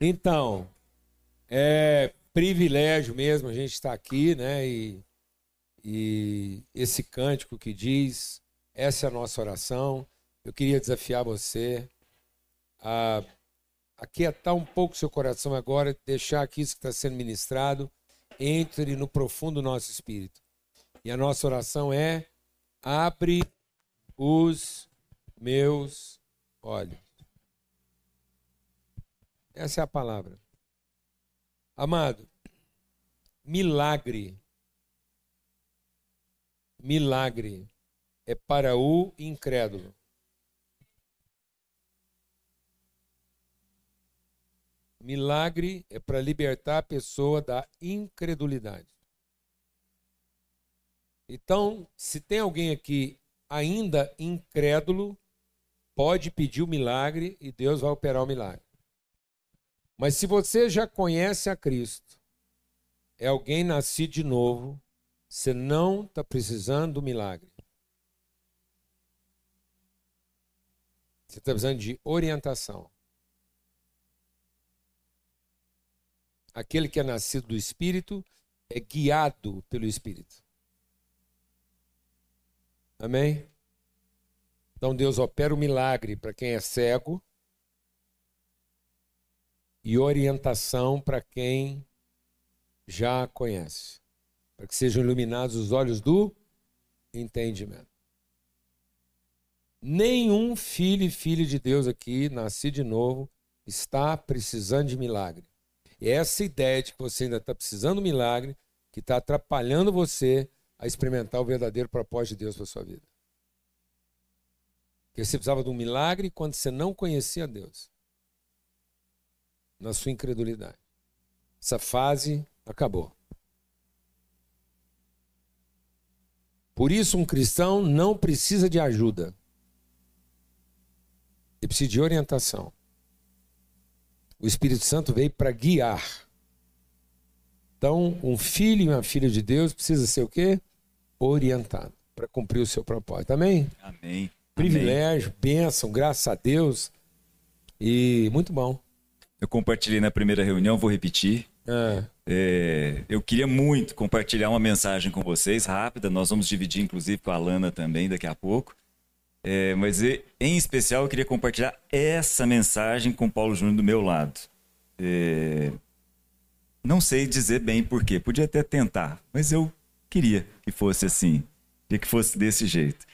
Então, é privilégio mesmo a gente estar aqui, né? E, e esse cântico que diz, essa é a nossa oração. Eu queria desafiar você a aquietar um pouco seu coração agora, deixar aqui isso que está sendo ministrado, entre no profundo do nosso espírito. E a nossa oração é: abre os meus olhos. Essa é a palavra. Amado, milagre, milagre é para o incrédulo. Milagre é para libertar a pessoa da incredulidade. Então, se tem alguém aqui ainda incrédulo, pode pedir o milagre e Deus vai operar o milagre. Mas se você já conhece a Cristo, é alguém nascido de novo, você não está precisando do milagre. Você está precisando de orientação. Aquele que é nascido do Espírito é guiado pelo Espírito. Amém? Então Deus opera o milagre para quem é cego e orientação para quem já conhece, para que sejam iluminados os olhos do entendimento. Nenhum filho e filha de Deus aqui, nascido de novo, está precisando de milagre. E essa ideia de que você ainda está precisando de milagre, que está atrapalhando você a experimentar o verdadeiro propósito de Deus para sua vida. Que você precisava de um milagre quando você não conhecia Deus. Na sua incredulidade. Essa fase acabou. Por isso, um cristão não precisa de ajuda. Ele precisa de orientação. O Espírito Santo veio para guiar. Então, um filho e uma filha de Deus precisa ser o quê? Orientado para cumprir o seu propósito. Amém? Amém. Privilégio, Amém. bênção, graças a Deus. E muito bom. Eu compartilhei na primeira reunião, vou repetir. É. É, eu queria muito compartilhar uma mensagem com vocês, rápida. Nós vamos dividir, inclusive, com a Lana também daqui a pouco. É, mas em especial eu queria compartilhar essa mensagem com o Paulo Júnior do meu lado. É, não sei dizer bem porquê, podia até tentar, mas eu queria que fosse assim, queria que fosse desse jeito.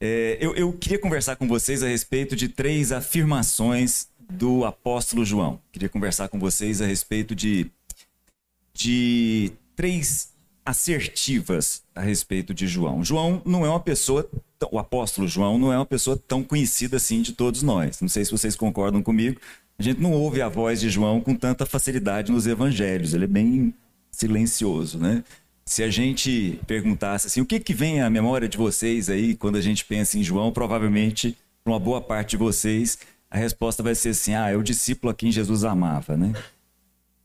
É, eu, eu queria conversar com vocês a respeito de três afirmações do apóstolo João. Queria conversar com vocês a respeito de, de três assertivas a respeito de João. João não é uma pessoa, o apóstolo João não é uma pessoa tão conhecida assim de todos nós. Não sei se vocês concordam comigo. A gente não ouve a voz de João com tanta facilidade nos evangelhos. Ele é bem silencioso, né? Se a gente perguntasse assim, o que, que vem à memória de vocês aí quando a gente pensa em João, provavelmente, uma boa parte de vocês, a resposta vai ser assim: ah, é o discípulo a quem Jesus amava, né?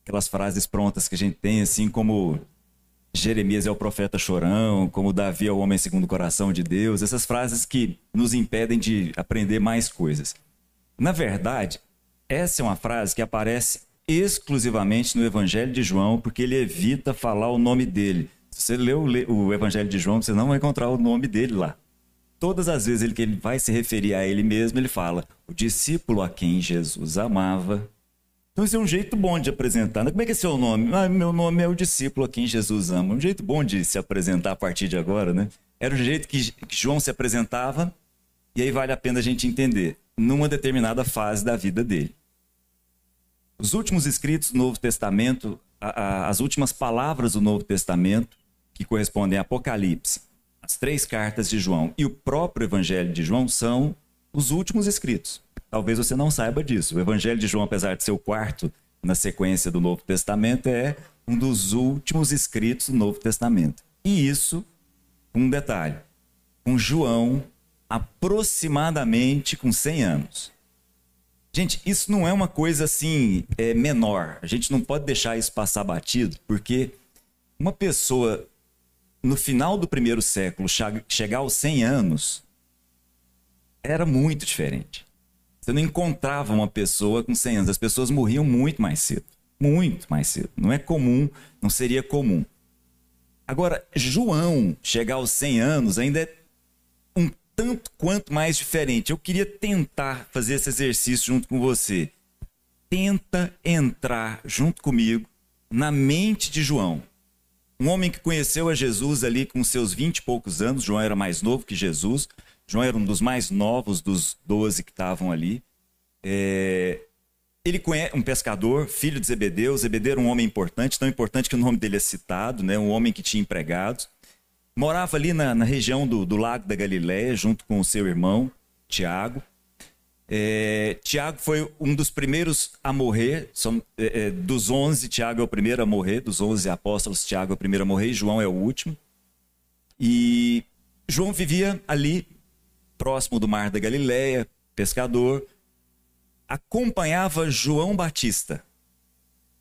Aquelas frases prontas que a gente tem, assim como Jeremias é o profeta chorão, como Davi é o homem segundo o coração de Deus, essas frases que nos impedem de aprender mais coisas. Na verdade, essa é uma frase que aparece exclusivamente no Evangelho de João, porque ele evita falar o nome dele. Se você lê o Evangelho de João, você não vai encontrar o nome dele lá. Todas as vezes que ele vai se referir a ele mesmo, ele fala: o discípulo a quem Jesus amava então esse é um jeito bom de apresentar. Como é que é seu nome? Ah, meu nome é o discípulo a quem Jesus ama. Um jeito bom de se apresentar a partir de agora, né? Era o jeito que João se apresentava, e aí vale a pena a gente entender, numa determinada fase da vida dele. Os últimos escritos do Novo Testamento, a, a, as últimas palavras do Novo Testamento, que correspondem a Apocalipse, as três cartas de João e o próprio Evangelho de João, são os últimos escritos. Talvez você não saiba disso. O Evangelho de João, apesar de ser o quarto na sequência do Novo Testamento, é um dos últimos escritos do Novo Testamento. E isso, um detalhe, com João aproximadamente com 100 anos. Gente, isso não é uma coisa assim é, menor. A gente não pode deixar isso passar batido, porque uma pessoa no final do primeiro século chegar aos 100 anos era muito diferente. Você não encontrava uma pessoa com 100 anos. As pessoas morriam muito mais cedo. Muito mais cedo. Não é comum, não seria comum. Agora, João chegar aos 100 anos ainda é um tanto quanto mais diferente. Eu queria tentar fazer esse exercício junto com você. Tenta entrar junto comigo na mente de João. Um homem que conheceu a Jesus ali com seus 20 e poucos anos. João era mais novo que Jesus. João era um dos mais novos dos doze que estavam ali. É... Ele conhece um pescador, filho de Zebedeu. Zebedeu era um homem importante, tão importante que o nome dele é citado, né? um homem que tinha empregados. Morava ali na, na região do, do, Lago da Galiléia, junto com o seu irmão, Tiago. É, Tiago foi um dos primeiros a morrer, são, é, é dos onze, Tiago é o primeiro a morrer, dos onze apóstolos, Tiago é o primeiro a morrer João é o último. E João vivia ali próximo do mar da Galileia, pescador, acompanhava João Batista.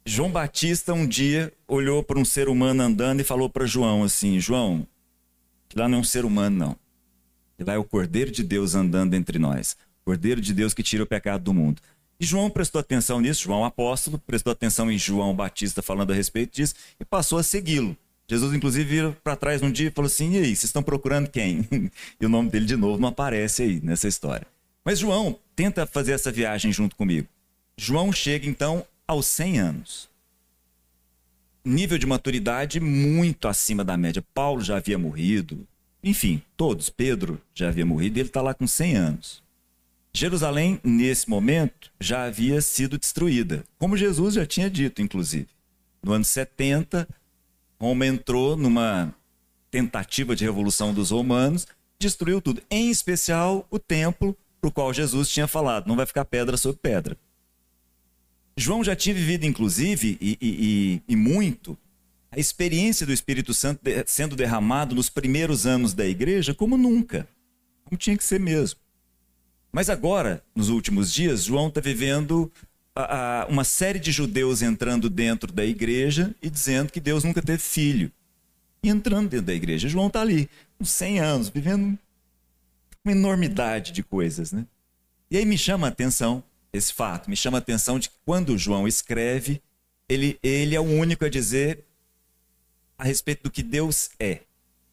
João Batista um dia olhou para um ser humano andando e falou para João assim: João, lá não é um ser humano, não. Lá é o Cordeiro de Deus andando entre nós. Cordeiro de Deus que tira o pecado do mundo. E João prestou atenção nisso, João apóstolo, prestou atenção em João Batista falando a respeito disso e passou a segui-lo. Jesus, inclusive, vira para trás um dia e falou assim: e aí, vocês estão procurando quem? e o nome dele, de novo, não aparece aí nessa história. Mas João tenta fazer essa viagem junto comigo. João chega, então, aos 100 anos. Nível de maturidade muito acima da média. Paulo já havia morrido, enfim, todos. Pedro já havia morrido e ele está lá com 100 anos. Jerusalém, nesse momento, já havia sido destruída, como Jesus já tinha dito, inclusive. No ano 70, Roma entrou numa tentativa de revolução dos romanos, destruiu tudo, em especial o templo para o qual Jesus tinha falado: não vai ficar pedra sobre pedra. João já tinha vivido, inclusive, e, e, e muito, a experiência do Espírito Santo sendo derramado nos primeiros anos da igreja como nunca, como tinha que ser mesmo. Mas agora, nos últimos dias, João está vivendo a, a, uma série de judeus entrando dentro da igreja e dizendo que Deus nunca teve filho. E entrando dentro da igreja. João está ali, uns 100 anos, vivendo uma enormidade de coisas. Né? E aí me chama a atenção esse fato, me chama a atenção de que quando João escreve, ele, ele é o único a dizer a respeito do que Deus é,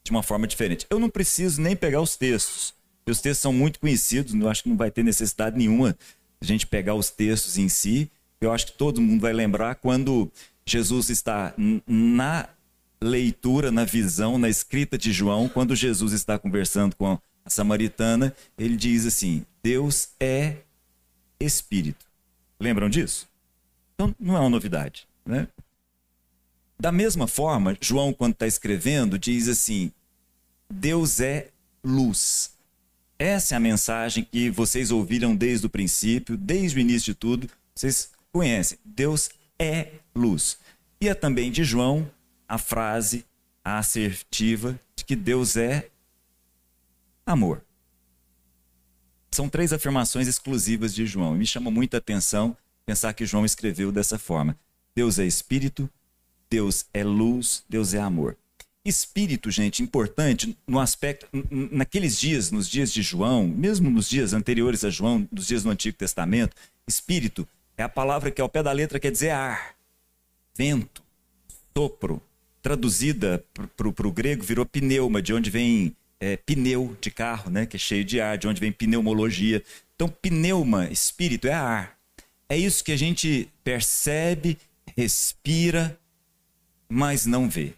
de uma forma diferente. Eu não preciso nem pegar os textos. Os textos são muito conhecidos, eu acho que não vai ter necessidade nenhuma a gente pegar os textos em si, eu acho que todo mundo vai lembrar quando Jesus está na leitura, na visão, na escrita de João, quando Jesus está conversando com a samaritana, ele diz assim: Deus é espírito. Lembram disso? Então não é uma novidade, né? Da mesma forma, João, quando está escrevendo, diz assim: Deus é luz. Essa é a mensagem que vocês ouviram desde o princípio, desde o início de tudo. Vocês conhecem. Deus é luz. E é também de João a frase assertiva de que Deus é amor. São três afirmações exclusivas de João. E me chama muita atenção pensar que João escreveu dessa forma: Deus é espírito, Deus é luz, Deus é amor. Espírito, gente, importante no aspecto, naqueles dias, nos dias de João, mesmo nos dias anteriores a João, nos dias do Antigo Testamento, espírito é a palavra que ao pé da letra quer dizer ar, vento, sopro. Traduzida para o grego virou pneuma, de onde vem é, pneu de carro, né, que é cheio de ar, de onde vem pneumologia. Então, pneuma, espírito, é ar. É isso que a gente percebe, respira, mas não vê.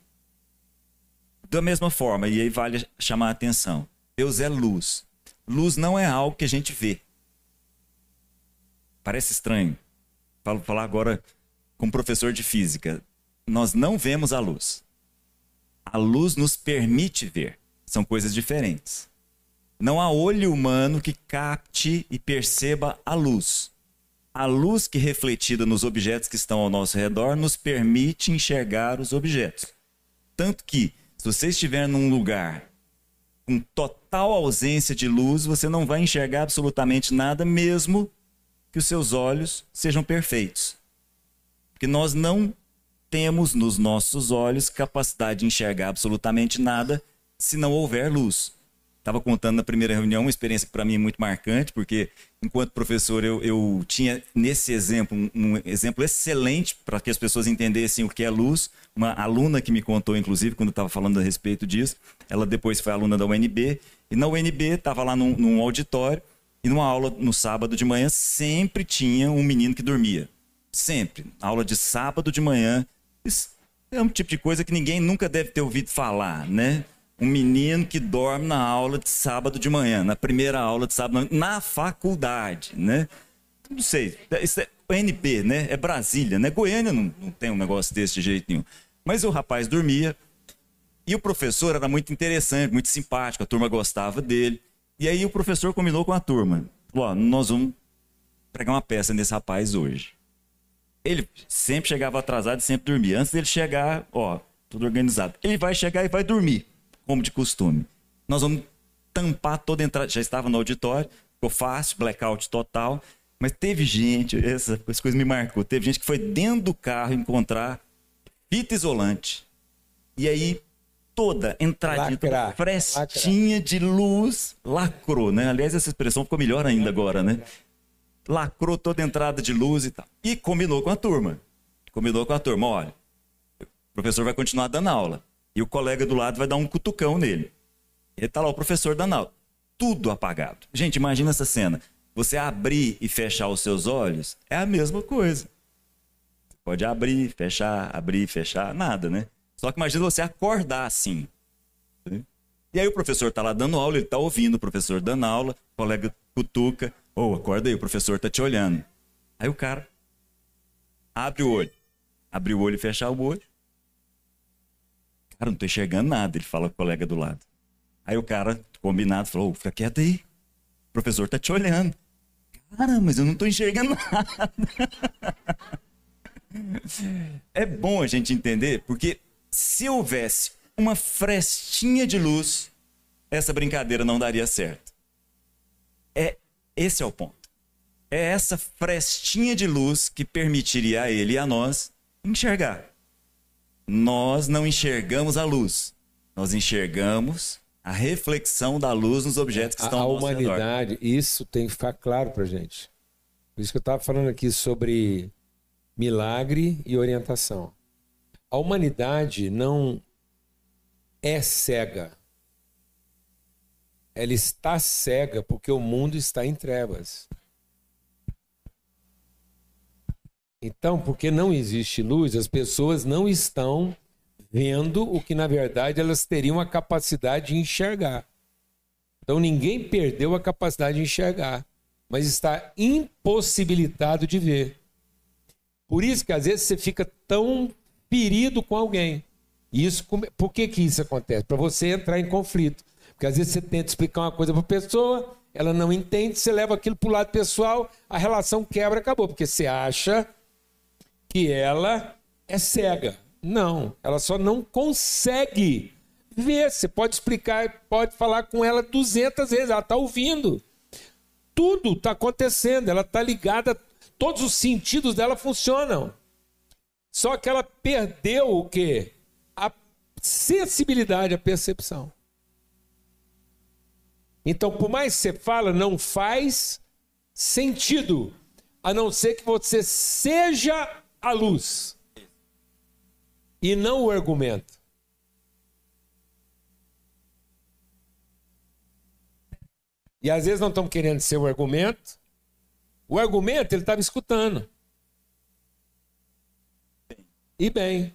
Da mesma forma, e aí vale chamar a atenção: Deus é luz. Luz não é algo que a gente vê. Parece estranho. Falo falar agora com professor de física. Nós não vemos a luz. A luz nos permite ver. São coisas diferentes. Não há olho humano que capte e perceba a luz. A luz que refletida nos objetos que estão ao nosso redor nos permite enxergar os objetos. Tanto que se você estiver num lugar com total ausência de luz, você não vai enxergar absolutamente nada, mesmo que os seus olhos sejam perfeitos. Porque nós não temos nos nossos olhos capacidade de enxergar absolutamente nada se não houver luz. Estava contando na primeira reunião uma experiência que para mim é muito marcante, porque enquanto professor, eu, eu tinha nesse exemplo um, um exemplo excelente para que as pessoas entendessem o que é luz. Uma aluna que me contou, inclusive, quando estava falando a respeito disso, ela depois foi aluna da UNB, e na UNB estava lá num, num auditório, e numa aula no sábado de manhã sempre tinha um menino que dormia. Sempre. Aula de sábado de manhã. Isso é um tipo de coisa que ninguém nunca deve ter ouvido falar, né? Um menino que dorme na aula de sábado de manhã, na primeira aula de sábado, na faculdade, né? Não sei, isso é NP, né? É Brasília, né? Goiânia não, não tem um negócio desse de jeito nenhum. Mas o rapaz dormia e o professor era muito interessante, muito simpático, a turma gostava dele. E aí o professor combinou com a turma, ó, nós vamos pregar uma peça nesse rapaz hoje. Ele sempre chegava atrasado e sempre dormia. Antes dele chegar, ó, tudo organizado. Ele vai chegar e vai dormir como de costume. Nós vamos tampar toda a entrada. Já estava no auditório, ficou fácil, blackout total. Mas teve gente, essa, essa coisa me marcou, teve gente que foi dentro do carro encontrar fita isolante. E aí toda entradinha, toda frestinha lacrar. de luz, lacrou, né? Aliás, essa expressão ficou melhor ainda agora, né? Lacrou toda a entrada de luz e tal. E combinou com a turma. Combinou com a turma, olha, o professor vai continuar dando aula. E o colega do lado vai dar um cutucão nele. Ele tá lá, o professor dando aula. Tudo apagado. Gente, imagina essa cena. Você abrir e fechar os seus olhos é a mesma coisa. Você pode abrir, fechar, abrir, fechar, nada, né? Só que imagina você acordar assim. E aí o professor tá lá dando aula, ele tá ouvindo o professor dando aula, o colega cutuca, ou oh, acorda aí, o professor tá te olhando. Aí o cara abre o olho. Abre o olho e fecha o olho. Cara, não tô enxergando nada, ele fala com o colega do lado. Aí o cara, combinado, falou: fica quieto aí. O professor tá te olhando. Cara, mas eu não tô enxergando nada. é bom a gente entender, porque se houvesse uma frestinha de luz, essa brincadeira não daria certo. É esse é o ponto. É essa frestinha de luz que permitiria a ele e a nós enxergar nós não enxergamos a luz. Nós enxergamos a reflexão da luz nos objetos que estão a, ao nosso humanidade, redor. isso tem que ficar claro para gente. Por isso que eu estava falando aqui sobre milagre e orientação. A humanidade não é cega. Ela está cega porque o mundo está em trevas. Então, porque não existe luz, as pessoas não estão vendo o que na verdade elas teriam a capacidade de enxergar. Então ninguém perdeu a capacidade de enxergar, mas está impossibilitado de ver. Por isso que às vezes você fica tão ferido com alguém. Isso, por que, que isso acontece? Para você entrar em conflito. Porque às vezes você tenta explicar uma coisa para a pessoa, ela não entende, você leva aquilo para o lado pessoal, a relação quebra, acabou. Porque você acha que ela é cega. Não, ela só não consegue ver. Você pode explicar, pode falar com ela 200 vezes, ela está ouvindo. Tudo está acontecendo, ela está ligada, todos os sentidos dela funcionam. Só que ela perdeu o quê? A sensibilidade, a percepção. Então, por mais que você fala, não faz sentido, a não ser que você seja a luz e não o argumento. E às vezes não estamos querendo ser o argumento. O argumento ele estava escutando. E bem.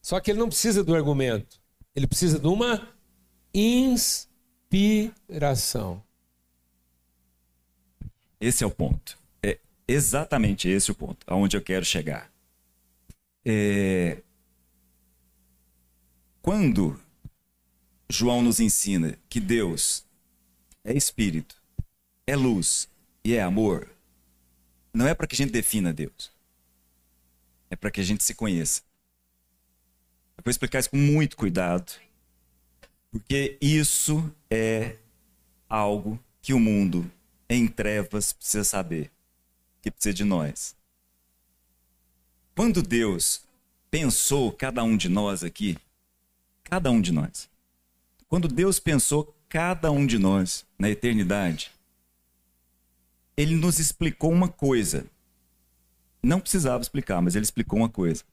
Só que ele não precisa do argumento. Ele precisa de uma inspiração. Esse é o ponto exatamente esse o ponto, aonde eu quero chegar. É... Quando João nos ensina que Deus é espírito, é luz e é amor, não é para que a gente defina Deus. É para que a gente se conheça. Eu vou explicar isso com muito cuidado, porque isso é algo que o mundo em trevas precisa saber que precisa de nós. Quando Deus pensou cada um de nós aqui, cada um de nós, quando Deus pensou cada um de nós na eternidade, ele nos explicou uma coisa. Não precisava explicar, mas ele explicou uma coisa.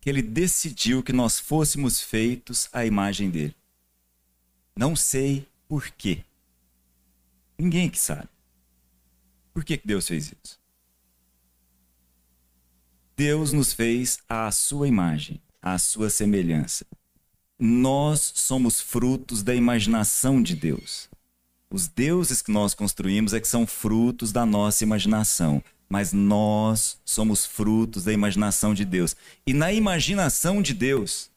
Que ele decidiu que nós fôssemos feitos à imagem dele. Não sei por quê. Ninguém que sabe. Por que Deus fez isso? Deus nos fez à sua imagem, à sua semelhança. Nós somos frutos da imaginação de Deus. Os deuses que nós construímos é que são frutos da nossa imaginação, mas nós somos frutos da imaginação de Deus. E na imaginação de Deus,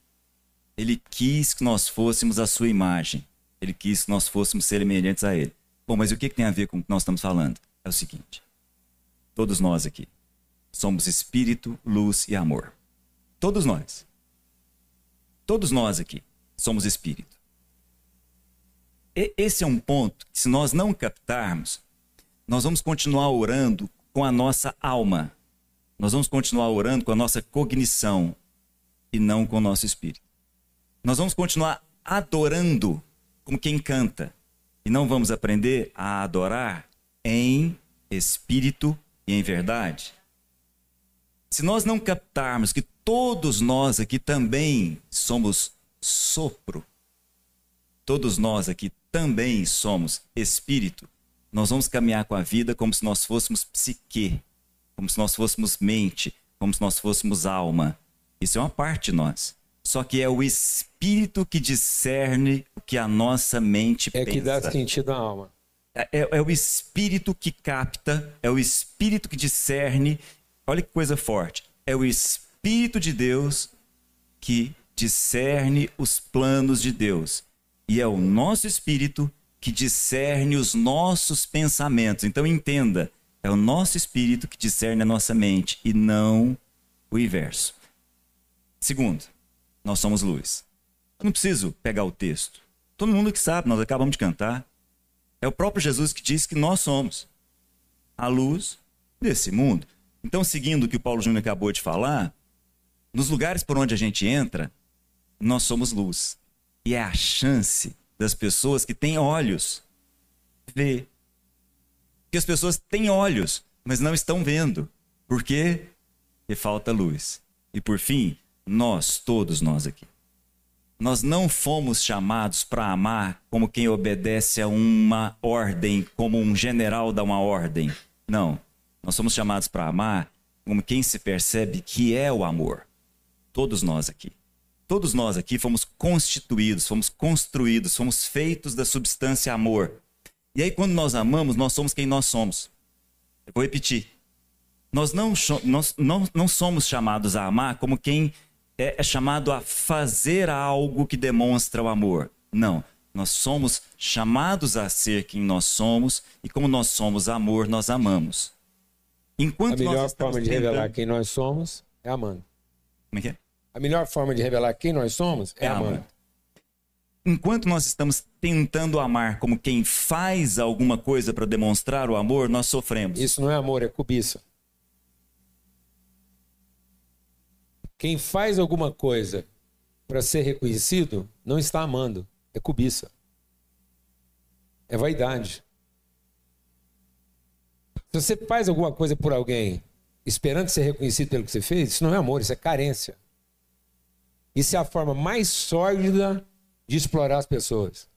ele quis que nós fôssemos a sua imagem. Ele quis que nós fôssemos semelhantes a ele. Bom, mas o que tem a ver com o que nós estamos falando? É o seguinte: todos nós aqui somos espírito, luz e amor. Todos nós. Todos nós aqui somos espírito. E esse é um ponto que, se nós não captarmos, nós vamos continuar orando com a nossa alma. Nós vamos continuar orando com a nossa cognição e não com o nosso espírito. Nós vamos continuar adorando como quem canta e não vamos aprender a adorar em espírito e em verdade. Se nós não captarmos que todos nós aqui também somos sopro, todos nós aqui também somos espírito, nós vamos caminhar com a vida como se nós fôssemos psique, como se nós fôssemos mente, como se nós fôssemos alma. Isso é uma parte de nós. Só que é o espírito que discerne o que a nossa mente é pensa. É que dá sentido à alma. É, é, é, o espírito que capta, é o espírito que discerne Olha que coisa forte. É o Espírito de Deus que discerne os planos de Deus. E é o nosso espírito que discerne os nossos pensamentos. Então entenda, é o nosso espírito que discerne a nossa mente e não o inverso. Segundo, nós somos luz. Eu não preciso pegar o texto. Todo mundo que sabe, nós acabamos de cantar. É o próprio Jesus que diz que nós somos a luz desse mundo. Então, seguindo o que o Paulo Júnior acabou de falar, nos lugares por onde a gente entra, nós somos luz. E é a chance das pessoas que têm olhos ver. Porque as pessoas têm olhos, mas não estão vendo. Por quê? Porque falta luz. E por fim, nós, todos nós aqui. Nós não fomos chamados para amar como quem obedece a uma ordem, como um general dá uma ordem. Não. Nós somos chamados para amar como quem se percebe que é o amor. Todos nós aqui. Todos nós aqui fomos constituídos, fomos construídos, fomos feitos da substância amor. E aí, quando nós amamos, nós somos quem nós somos. Eu vou repetir. Nós não, nós não, não somos chamados a amar como quem é, é chamado a fazer algo que demonstra o amor. Não. Nós somos chamados a ser quem nós somos e, como nós somos amor, nós amamos. Enquanto a melhor forma de tentando... revelar quem nós somos é amando. Como é que é? A melhor forma de revelar quem nós somos é, é amando. amando. Enquanto nós estamos tentando amar como quem faz alguma coisa para demonstrar o amor, nós sofremos. Isso não é amor, é cobiça. Quem faz alguma coisa para ser reconhecido não está amando, é cobiça. É vaidade. Se você faz alguma coisa por alguém esperando ser reconhecido pelo que você fez, isso não é amor, isso é carência. Isso é a forma mais sórdida de explorar as pessoas.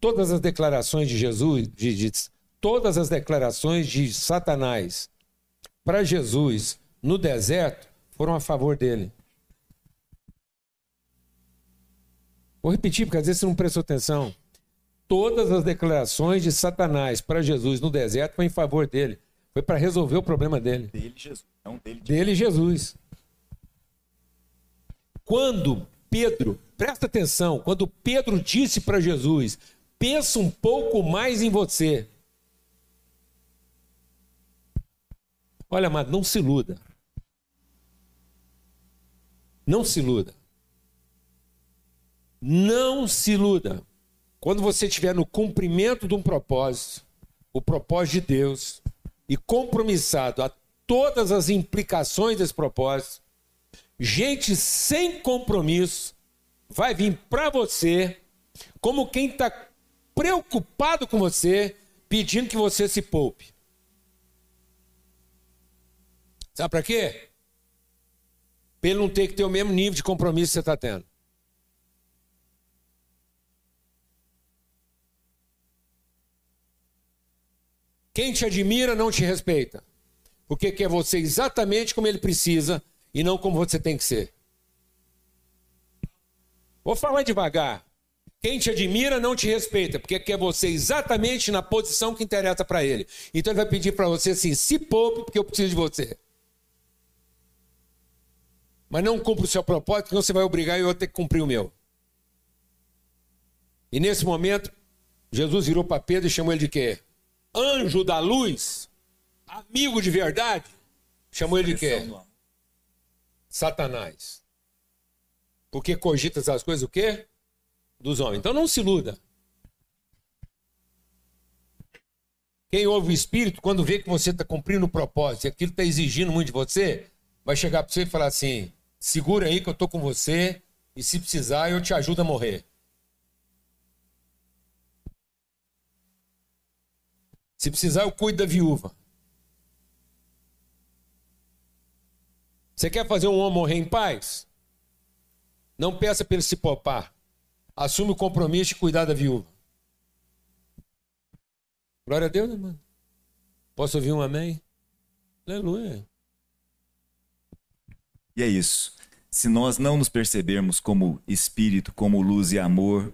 Todas as declarações de Jesus, de, de, todas as declarações de Satanás para Jesus no deserto foram a favor dele. Vou repetir, porque às vezes você não prestou atenção todas as declarações de Satanás para Jesus no deserto foi em favor dele. Foi para resolver o problema dele. Dele, Jesus. Não dele, dele, Jesus. Quando Pedro, presta atenção, quando Pedro disse para Jesus: pensa um pouco mais em você. Olha, amado, não se iluda. Não se iluda. Não se iluda. Quando você estiver no cumprimento de um propósito, o propósito de Deus, e compromissado a todas as implicações desse propósito, gente sem compromisso vai vir para você como quem está preocupado com você, pedindo que você se poupe. Sabe para quê? Ele não ter que ter o mesmo nível de compromisso que você está tendo. Quem te admira não te respeita. Porque quer você exatamente como ele precisa e não como você tem que ser. Vou falar devagar. Quem te admira não te respeita, porque quer você exatamente na posição que interessa para ele. Então ele vai pedir para você assim: se poupe, porque eu preciso de você. Mas não cumpra o seu propósito, senão você vai obrigar e eu vou ter que cumprir o meu. E nesse momento, Jesus virou para Pedro e chamou ele de quê? Anjo da luz, amigo de verdade, chamou ele de quê? Satanás. Porque cogita essas coisas o quê? Dos homens. Então não se iluda. Quem ouve o Espírito, quando vê que você está cumprindo o propósito e aquilo está exigindo muito de você, vai chegar para você e falar assim: segura aí que eu estou com você e se precisar eu te ajudo a morrer. Se precisar, eu cuido da viúva. Você quer fazer um homem morrer em paz? Não peça para ele se poupar. Assume o compromisso de cuidar da viúva. Glória a Deus, irmão. Posso ouvir um amém? Aleluia. E é isso. Se nós não nos percebermos como espírito, como luz e amor,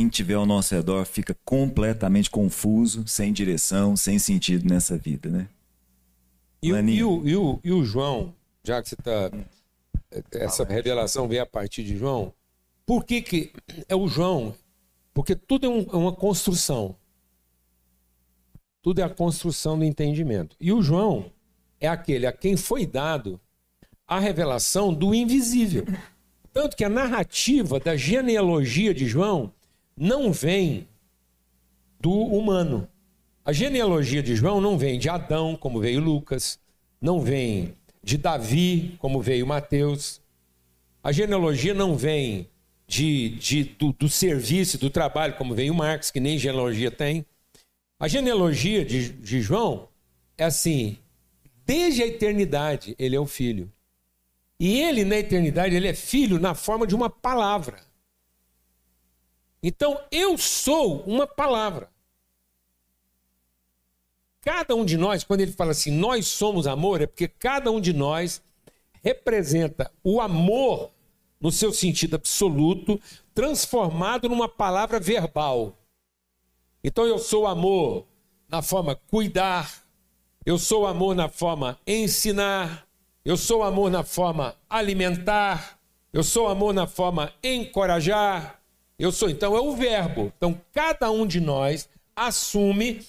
quem tiver ao nosso redor fica completamente confuso, sem direção, sem sentido nessa vida, né? E, e, o, e, o, e o João, já que você está. Essa revelação vem a partir de João. Por que, que é o João? Porque tudo é, um, é uma construção. Tudo é a construção do entendimento. E o João é aquele a quem foi dado a revelação do invisível. Tanto que a narrativa da genealogia de João não vem do humano. A genealogia de João não vem de Adão, como veio Lucas, não vem de Davi, como veio Mateus. A genealogia não vem de, de do, do, serviço, do trabalho, como veio Marcos, que nem genealogia tem. A genealogia de, de João é assim: desde a eternidade ele é o filho. E ele, na eternidade, ele é filho na forma de uma palavra. Então, eu sou uma palavra. Cada um de nós, quando ele fala assim, nós somos amor, é porque cada um de nós representa o amor no seu sentido absoluto, transformado numa palavra verbal. Então, eu sou amor na forma cuidar, eu sou amor na forma ensinar, eu sou amor na forma alimentar, eu sou amor na forma encorajar, eu sou, então, é o verbo. Então, cada um de nós assume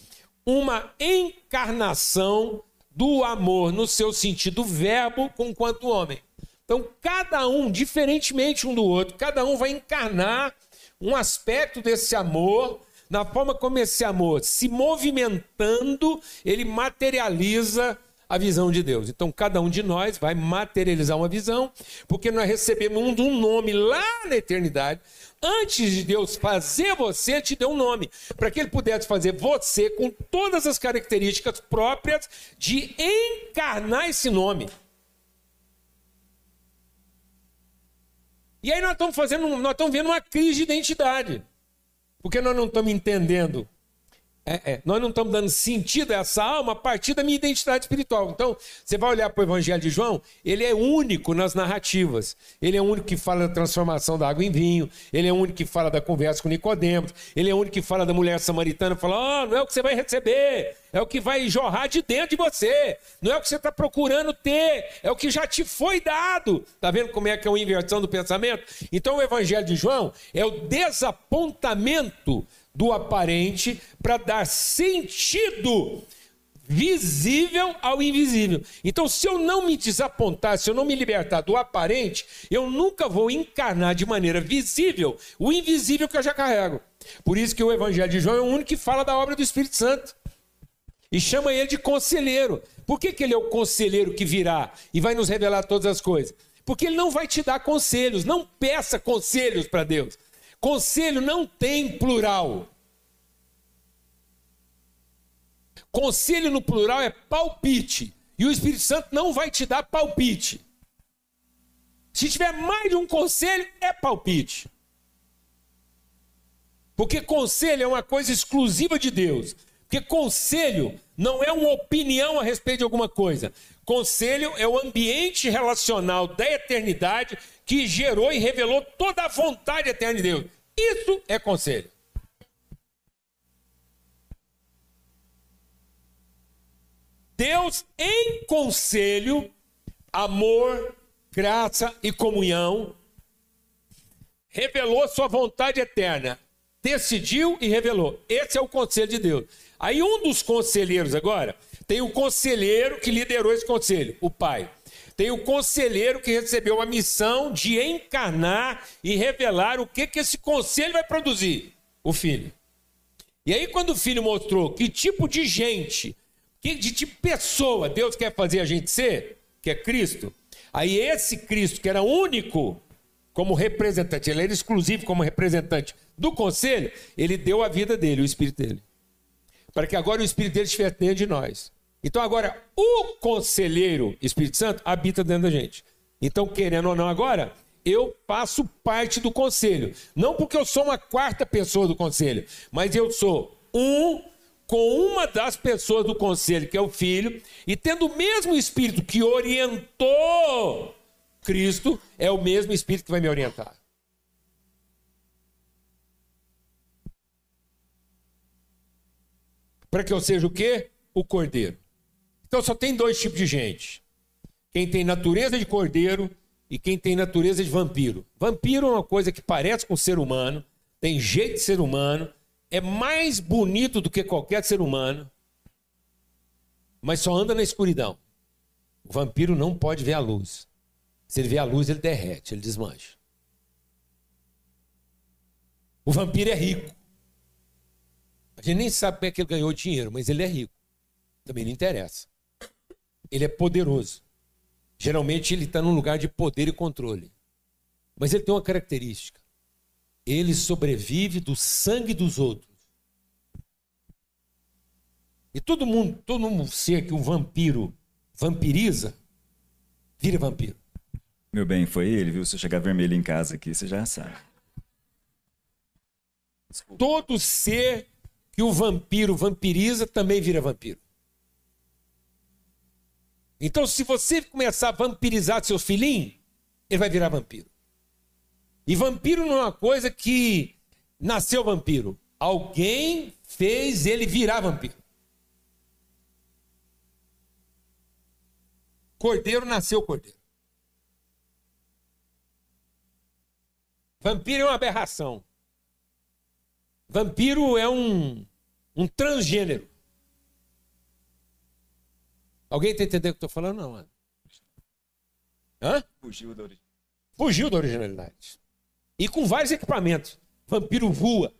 uma encarnação do amor no seu sentido verbo com quanto homem. Então, cada um, diferentemente um do outro, cada um vai encarnar um aspecto desse amor, na forma como esse amor se movimentando, ele materializa a visão de Deus. Então, cada um de nós vai materializar uma visão, porque nós recebemos um, nome lá na eternidade. Antes de Deus fazer você, te deu um nome, para que ele pudesse fazer você com todas as características próprias de encarnar esse nome. E aí nós estamos fazendo, nós estamos vendo uma crise de identidade. Porque nós não estamos entendendo é, é. Nós não estamos dando sentido a essa alma a partir da minha identidade espiritual. Então, você vai olhar para o Evangelho de João, ele é único nas narrativas. Ele é o único que fala da transformação da água em vinho, ele é o único que fala da conversa com Nicodemos, ele é o único que fala da mulher samaritana, fala: oh, não é o que você vai receber, é o que vai jorrar de dentro de você, não é o que você está procurando ter, é o que já te foi dado. Está vendo como é que é uma inversão do pensamento? Então, o Evangelho de João é o desapontamento do aparente para dar sentido visível ao invisível. Então, se eu não me desapontar, se eu não me libertar do aparente, eu nunca vou encarnar de maneira visível o invisível que eu já carrego. Por isso que o Evangelho de João é o único que fala da obra do Espírito Santo. E chama ele de conselheiro. Por que, que ele é o conselheiro que virá e vai nos revelar todas as coisas? Porque ele não vai te dar conselhos. Não peça conselhos para Deus. Conselho não tem plural. Conselho no plural é palpite. E o Espírito Santo não vai te dar palpite. Se tiver mais de um conselho, é palpite. Porque conselho é uma coisa exclusiva de Deus. Porque conselho não é uma opinião a respeito de alguma coisa. Conselho é o ambiente relacional da eternidade que gerou e revelou toda a vontade eterna de Deus. Isso é conselho. Deus em conselho, amor, graça e comunhão, revelou sua vontade eterna, decidiu e revelou. Esse é o conselho de Deus. Aí um dos conselheiros agora tem o conselheiro que liderou esse conselho, o pai. Tem o conselheiro que recebeu a missão de encarnar e revelar o que, que esse conselho vai produzir, o filho. E aí, quando o filho mostrou que tipo de gente que de tipo pessoa Deus quer fazer a gente ser? Que é Cristo. Aí esse Cristo, que era único como representante, ele era exclusivo como representante do conselho, ele deu a vida dele, o Espírito dele. Para que agora o Espírito dele estivesse dentro de nós. Então agora o conselheiro Espírito Santo habita dentro da gente. Então, querendo ou não agora, eu faço parte do conselho. Não porque eu sou uma quarta pessoa do conselho, mas eu sou um com uma das pessoas do conselho, que é o filho, e tendo o mesmo espírito que orientou Cristo, é o mesmo espírito que vai me orientar. Para que eu seja o quê? O cordeiro. Então só tem dois tipos de gente. Quem tem natureza de cordeiro e quem tem natureza de vampiro. Vampiro é uma coisa que parece com ser humano, tem jeito de ser humano, é mais bonito do que qualquer ser humano, mas só anda na escuridão. O vampiro não pode ver a luz. Se ele vê a luz, ele derrete, ele desmancha. O vampiro é rico. A gente nem sabe como é que ele ganhou dinheiro, mas ele é rico. Também não interessa. Ele é poderoso. Geralmente ele está num lugar de poder e controle. Mas ele tem uma característica ele sobrevive do sangue dos outros. E todo mundo, todo mundo ser que um vampiro vampiriza, vira vampiro. Meu bem, foi ele, viu? Se eu chegar vermelho em casa aqui, você já sabe. Desculpa. Todo ser que o vampiro vampiriza também vira vampiro. Então, se você começar a vampirizar seu filhinho, ele vai virar vampiro. E vampiro não é uma coisa que nasceu vampiro. Alguém fez ele virar vampiro. Cordeiro nasceu cordeiro. Vampiro é uma aberração. Vampiro é um, um transgênero. Alguém está entendendo o que eu estou falando? Não, mano. Hã? Fugiu da, Fugiu da originalidade. E com vários equipamentos. Vampiro voa.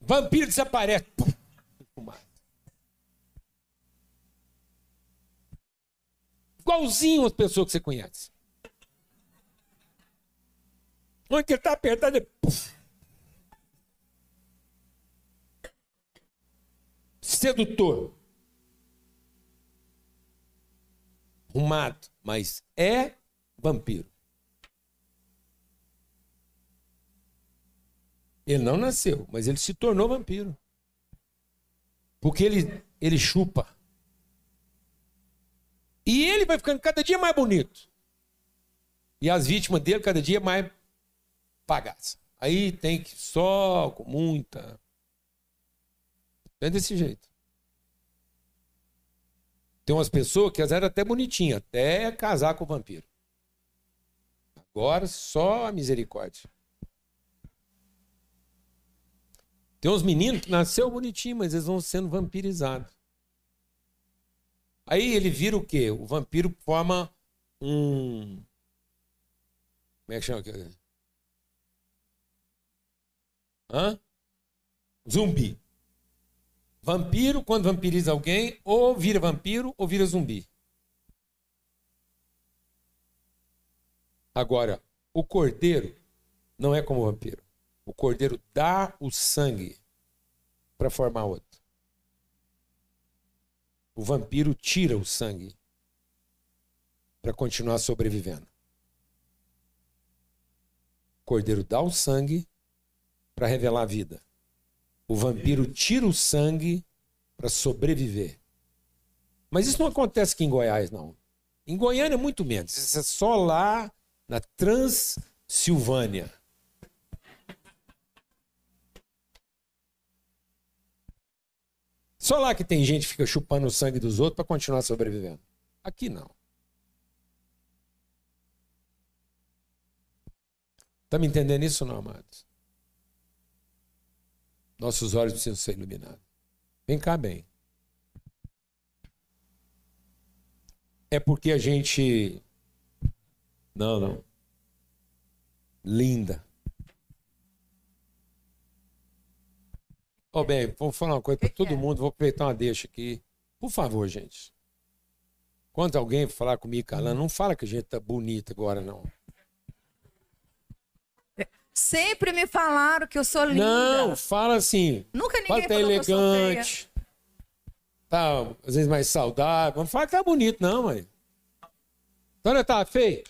Vampiro desaparece. Pum, Igualzinho as pessoas que você conhece. Onde ele está apertado, é. Sedutor. arrumado, mas é vampiro. Ele não nasceu, mas ele se tornou vampiro. Porque ele, ele chupa. E ele vai ficando cada dia mais bonito. E as vítimas dele cada dia mais pagaça. Aí tem que só com muita. É desse jeito. Tem umas pessoas que eram até bonitinhas, até casar com o vampiro. Agora só a misericórdia. Tem uns meninos que nasceu bonitinho, mas eles vão sendo vampirizados. Aí ele vira o quê? O vampiro forma um. Como é que chama? Hã? Zumbi. Vampiro, quando vampiriza alguém, ou vira vampiro ou vira zumbi. Agora, o cordeiro não é como o vampiro. O cordeiro dá o sangue para formar outro. O vampiro tira o sangue para continuar sobrevivendo. O cordeiro dá o sangue para revelar a vida. O vampiro tira o sangue para sobreviver. Mas isso não acontece aqui em Goiás, não. Em Goiânia, muito menos. Isso é só lá na Transilvânia. Só lá que tem gente que fica chupando o sangue dos outros para continuar sobrevivendo. Aqui não. Está me entendendo isso não, amados? Nossos olhos precisam ser iluminados. Vem cá bem. É porque a gente. Não, não. Linda. Ó, oh, bem, vou falar uma coisa para todo mundo, vou aproveitar uma deixa aqui. Por favor, gente. Quando alguém falar comigo, calando, não fala que a gente tá bonita agora, não. Sempre me falaram que eu sou linda. Não, fala assim. Nunca ninguém fala tá elegante. Tá, às vezes mais saudável. Não fala que tá bonito, não, mãe. Dona tá feio?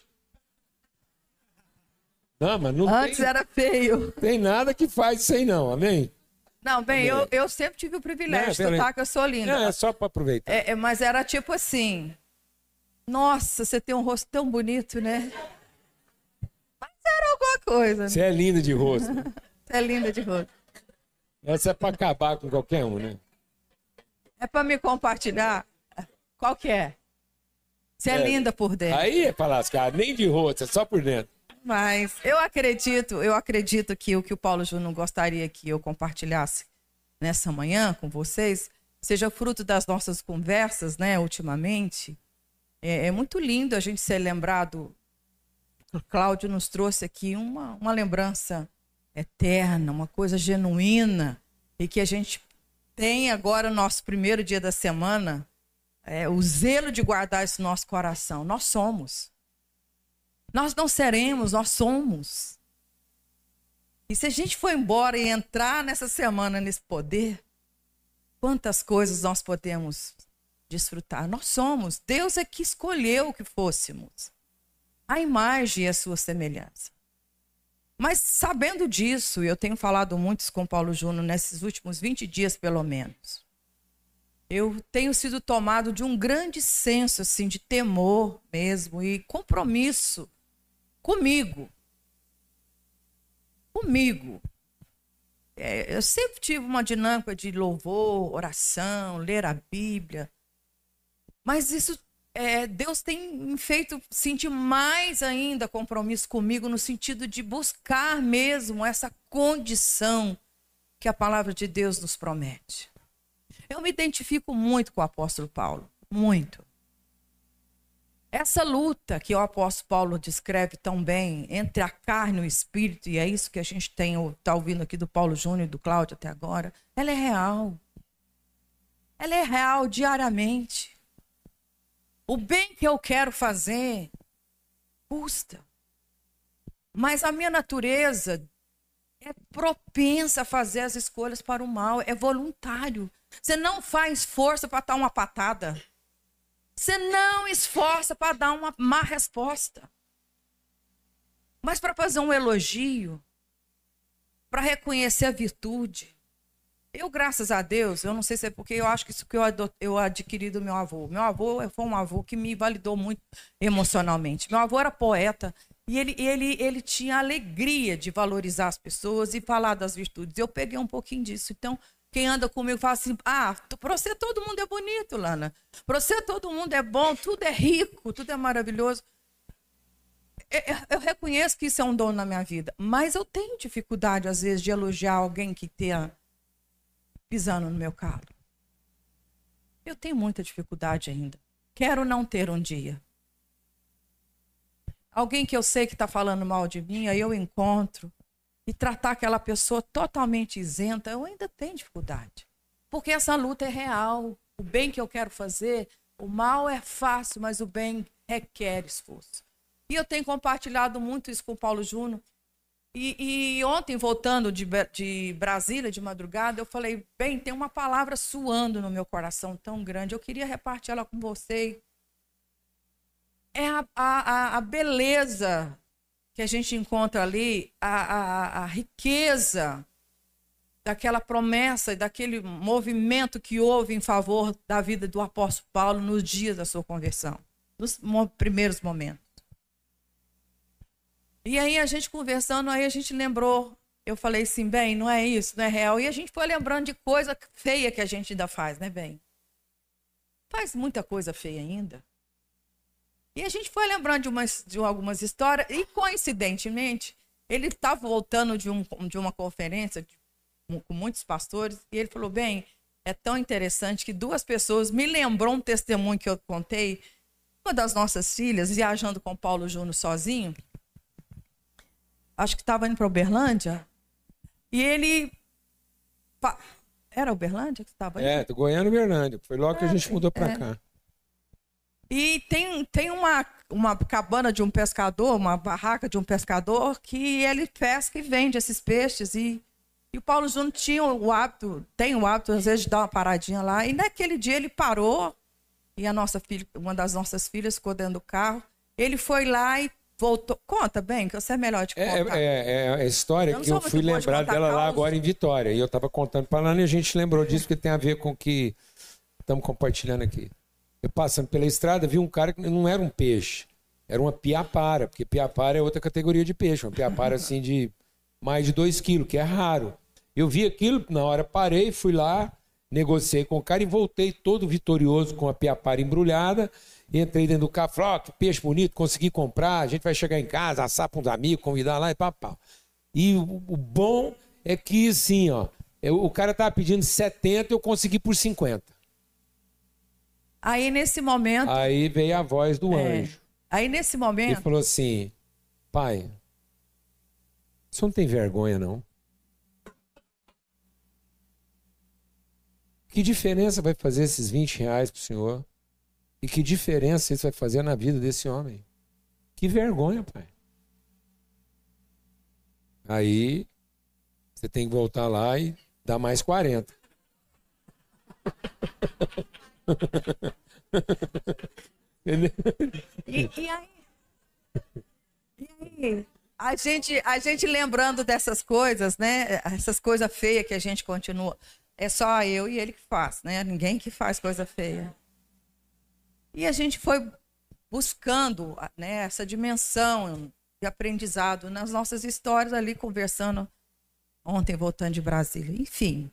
Não, mas não Antes tem, era feio. Tem nada que faz isso aí, não. Amém? Não, bem, eu, eu sempre tive o privilégio de escutar que eu sou linda. Não, é só para aproveitar. É, é, mas era tipo assim. Nossa, você tem um rosto tão bonito, né? Era alguma coisa. Você é linda de rosto. Você é linda de rosto. Essa é para acabar com qualquer um, né? É para me compartilhar. Qual que é? Você é, é, linda por dentro. Aí é para lascar, nem de rosto, é só por dentro. Mas eu acredito, eu acredito que o que o Paulo Júnior gostaria que eu compartilhasse nessa manhã com vocês seja fruto das nossas conversas, né, ultimamente. É, é muito lindo a gente ser lembrado Cláudio nos trouxe aqui uma, uma lembrança eterna, uma coisa genuína, e que a gente tem agora, no nosso primeiro dia da semana, é, o zelo de guardar no nosso coração. Nós somos. Nós não seremos, nós somos. E se a gente for embora e entrar nessa semana nesse poder, quantas coisas nós podemos desfrutar? Nós somos. Deus é que escolheu que fôssemos a imagem e a sua semelhança. Mas sabendo disso, eu tenho falado muito com Paulo Júnior nesses últimos 20 dias, pelo menos. Eu tenho sido tomado de um grande senso assim de temor mesmo e compromisso comigo. Comigo. É, eu sempre tive uma dinâmica de louvor, oração, ler a Bíblia. Mas isso é, Deus tem feito sentir mais ainda compromisso comigo no sentido de buscar mesmo essa condição que a palavra de Deus nos promete. Eu me identifico muito com o apóstolo Paulo, muito. Essa luta que o apóstolo Paulo descreve tão bem entre a carne e o espírito, e é isso que a gente tem está ouvindo aqui do Paulo Júnior e do Cláudio até agora, ela é real. Ela é real diariamente. O bem que eu quero fazer custa. Mas a minha natureza é propensa a fazer as escolhas para o mal, é voluntário. Você não faz força para dar uma patada. Você não esforça para dar uma má resposta. Mas para fazer um elogio, para reconhecer a virtude, eu, graças a Deus, eu não sei se é porque eu acho que isso que eu, eu adquiri do meu avô. Meu avô foi um avô que me validou muito emocionalmente. Meu avô era poeta e ele, ele, ele tinha alegria de valorizar as pessoas e falar das virtudes. Eu peguei um pouquinho disso. Então, quem anda comigo fala assim: ah, para você todo mundo é bonito, Lana. Para você todo mundo é bom, tudo é rico, tudo é maravilhoso. Eu reconheço que isso é um dom na minha vida, mas eu tenho dificuldade, às vezes, de elogiar alguém que tenha pisando no meu calo. Eu tenho muita dificuldade ainda. Quero não ter um dia. Alguém que eu sei que está falando mal de mim, aí eu encontro e tratar aquela pessoa totalmente isenta, eu ainda tenho dificuldade. Porque essa luta é real. O bem que eu quero fazer, o mal é fácil, mas o bem requer esforço. E eu tenho compartilhado muito isso com o Paulo Júnior. E, e, ontem, voltando de, de Brasília, de madrugada, eu falei: bem, tem uma palavra suando no meu coração tão grande, eu queria repartir ela com você. É a, a, a beleza que a gente encontra ali, a, a, a riqueza daquela promessa e daquele movimento que houve em favor da vida do apóstolo Paulo nos dias da sua conversão, nos primeiros momentos. E aí a gente conversando, aí a gente lembrou, eu falei assim, bem, não é isso, não é real. E a gente foi lembrando de coisa feia que a gente ainda faz, né, bem? Faz muita coisa feia ainda. E a gente foi lembrando de, umas, de algumas histórias, e coincidentemente, ele estava tá voltando de, um, de uma conferência de, com muitos pastores, e ele falou: bem, é tão interessante que duas pessoas me lembrou um testemunho que eu contei. Uma das nossas filhas, viajando com Paulo Júnior sozinho, acho que estava indo para Uberlândia, e ele. Era Uberlândia que estava indo? É, Goiânia e Uberlândia. Foi logo é, que a gente mudou para é. cá. E tem, tem uma, uma cabana de um pescador, uma barraca de um pescador, que ele pesca e vende esses peixes. E, e o Paulo Júnior tinha o hábito, tem o hábito, às vezes, de dar uma paradinha lá. E naquele dia ele parou, e a nossa filha, uma das nossas filhas ficou dentro do carro. Ele foi lá e voltou. Conta bem, que você é melhor de é, contar. É, é, é a história que eu fui lembrar dela lá agora em Vitória. E eu estava contando para ela e a gente lembrou disso, porque tem a ver com o que estamos compartilhando aqui. Eu passando pela estrada, vi um cara que não era um peixe, era uma piapara, porque piapara é outra categoria de peixe, uma piapara assim de mais de 2 quilos, que é raro. Eu vi aquilo, na hora parei, fui lá, negociei com o cara e voltei todo vitorioso com a piapara embrulhada. Entrei dentro do carro, falei, oh, que peixe bonito, consegui comprar, a gente vai chegar em casa, assar para uns amigos, convidar lá e papau. E o, o bom é que, assim, ó, eu, o cara tava pedindo 70, eu consegui por 50. Aí nesse momento. Aí veio a voz do é, anjo. Aí nesse momento. Ele falou assim: Pai, você não tem vergonha, não? Que diferença vai fazer esses 20 reais para o senhor? E que diferença isso vai fazer na vida desse homem? Que vergonha, pai. Aí você tem que voltar lá e dar mais 40. e, e, aí, e aí, a gente, a gente lembrando dessas coisas, né? Essas coisas feias que a gente continua. É só eu e ele que faz, né? Ninguém que faz coisa feia. E a gente foi buscando né, essa dimensão de aprendizado nas nossas histórias ali, conversando ontem, voltando de Brasília. Enfim,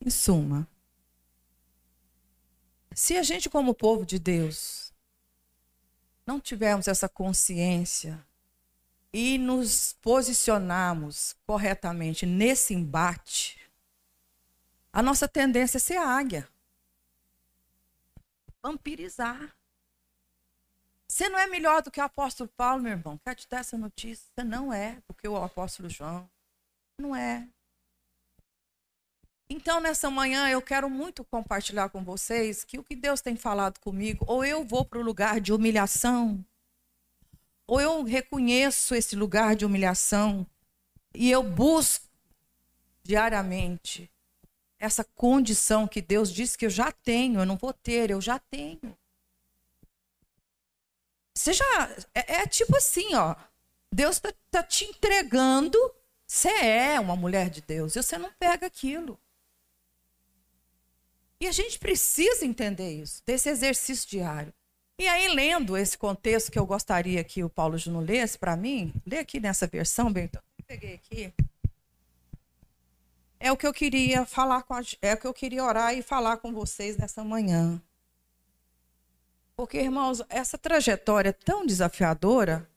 em suma, se a gente, como povo de Deus, não tivermos essa consciência e nos posicionarmos corretamente nesse embate, a nossa tendência é ser águia. Vampirizar. Você não é melhor do que o apóstolo Paulo, meu irmão. Quero te dar essa notícia. Você não é do que o apóstolo João. Não é. Então, nessa manhã, eu quero muito compartilhar com vocês que o que Deus tem falado comigo, ou eu vou para o lugar de humilhação, ou eu reconheço esse lugar de humilhação e eu busco diariamente essa condição que Deus disse que eu já tenho, eu não vou ter, eu já tenho. Você já. É, é tipo assim, ó. Deus está tá te entregando. Você é uma mulher de Deus. E você não pega aquilo. E a gente precisa entender isso, desse exercício diário. E aí, lendo esse contexto que eu gostaria que o Paulo Juno lesse para mim, lê aqui nessa versão, Bento. Peguei aqui. É o que eu queria falar com a, é o que eu queria orar e falar com vocês nessa manhã. Porque, irmãos, essa trajetória é tão desafiadora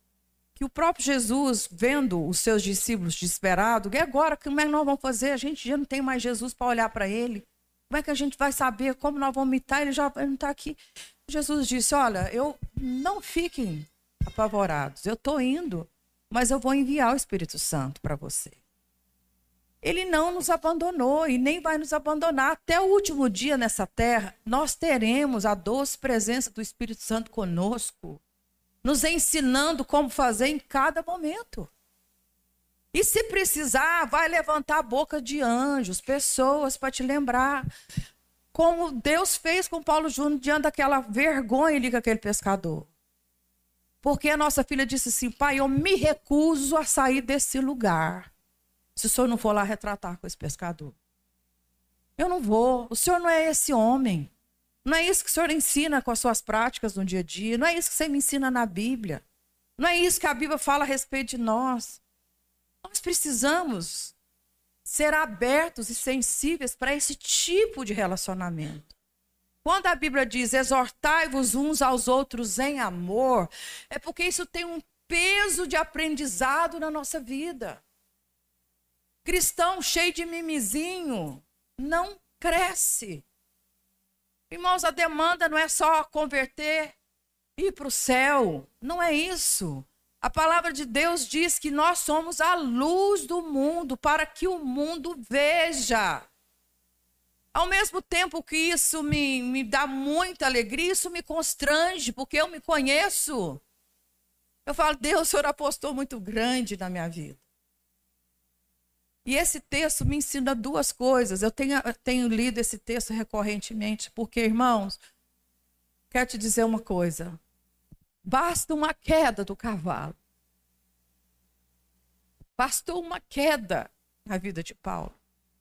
que o próprio Jesus, vendo os seus discípulos desesperados, e agora, como é que nós vamos fazer? A gente já não tem mais Jesus para olhar para ele. Como é que a gente vai saber como nós vamos imitar? Ele já não está aqui. Jesus disse: Olha, eu não fiquem apavorados. Eu estou indo, mas eu vou enviar o Espírito Santo para você. Ele não nos abandonou e nem vai nos abandonar. Até o último dia nessa terra, nós teremos a doce presença do Espírito Santo conosco, nos ensinando como fazer em cada momento. E se precisar, vai levantar a boca de anjos, pessoas para te lembrar. Como Deus fez com Paulo Júnior diante daquela vergonha ali com aquele pescador. Porque a nossa filha disse assim: pai, eu me recuso a sair desse lugar. Se o senhor não for lá retratar com esse pescador. Eu não vou. O senhor não é esse homem. Não é isso que o senhor ensina com as suas práticas no dia a dia. Não é isso que você me ensina na Bíblia. Não é isso que a Bíblia fala a respeito de nós. Nós precisamos ser abertos e sensíveis para esse tipo de relacionamento. Quando a Bíblia diz exortai-vos uns aos outros em amor, é porque isso tem um peso de aprendizado na nossa vida. Cristão cheio de mimizinho não cresce. Irmãos, a demanda não é só converter ir para o céu. Não é isso. A palavra de Deus diz que nós somos a luz do mundo para que o mundo veja. Ao mesmo tempo que isso me, me dá muita alegria, isso me constrange, porque eu me conheço. Eu falo, Deus, o Senhor apostou muito grande na minha vida. E esse texto me ensina duas coisas. Eu tenho, tenho lido esse texto recorrentemente, porque, irmãos, quero te dizer uma coisa. Basta uma queda do cavalo. Bastou uma queda na vida de Paulo.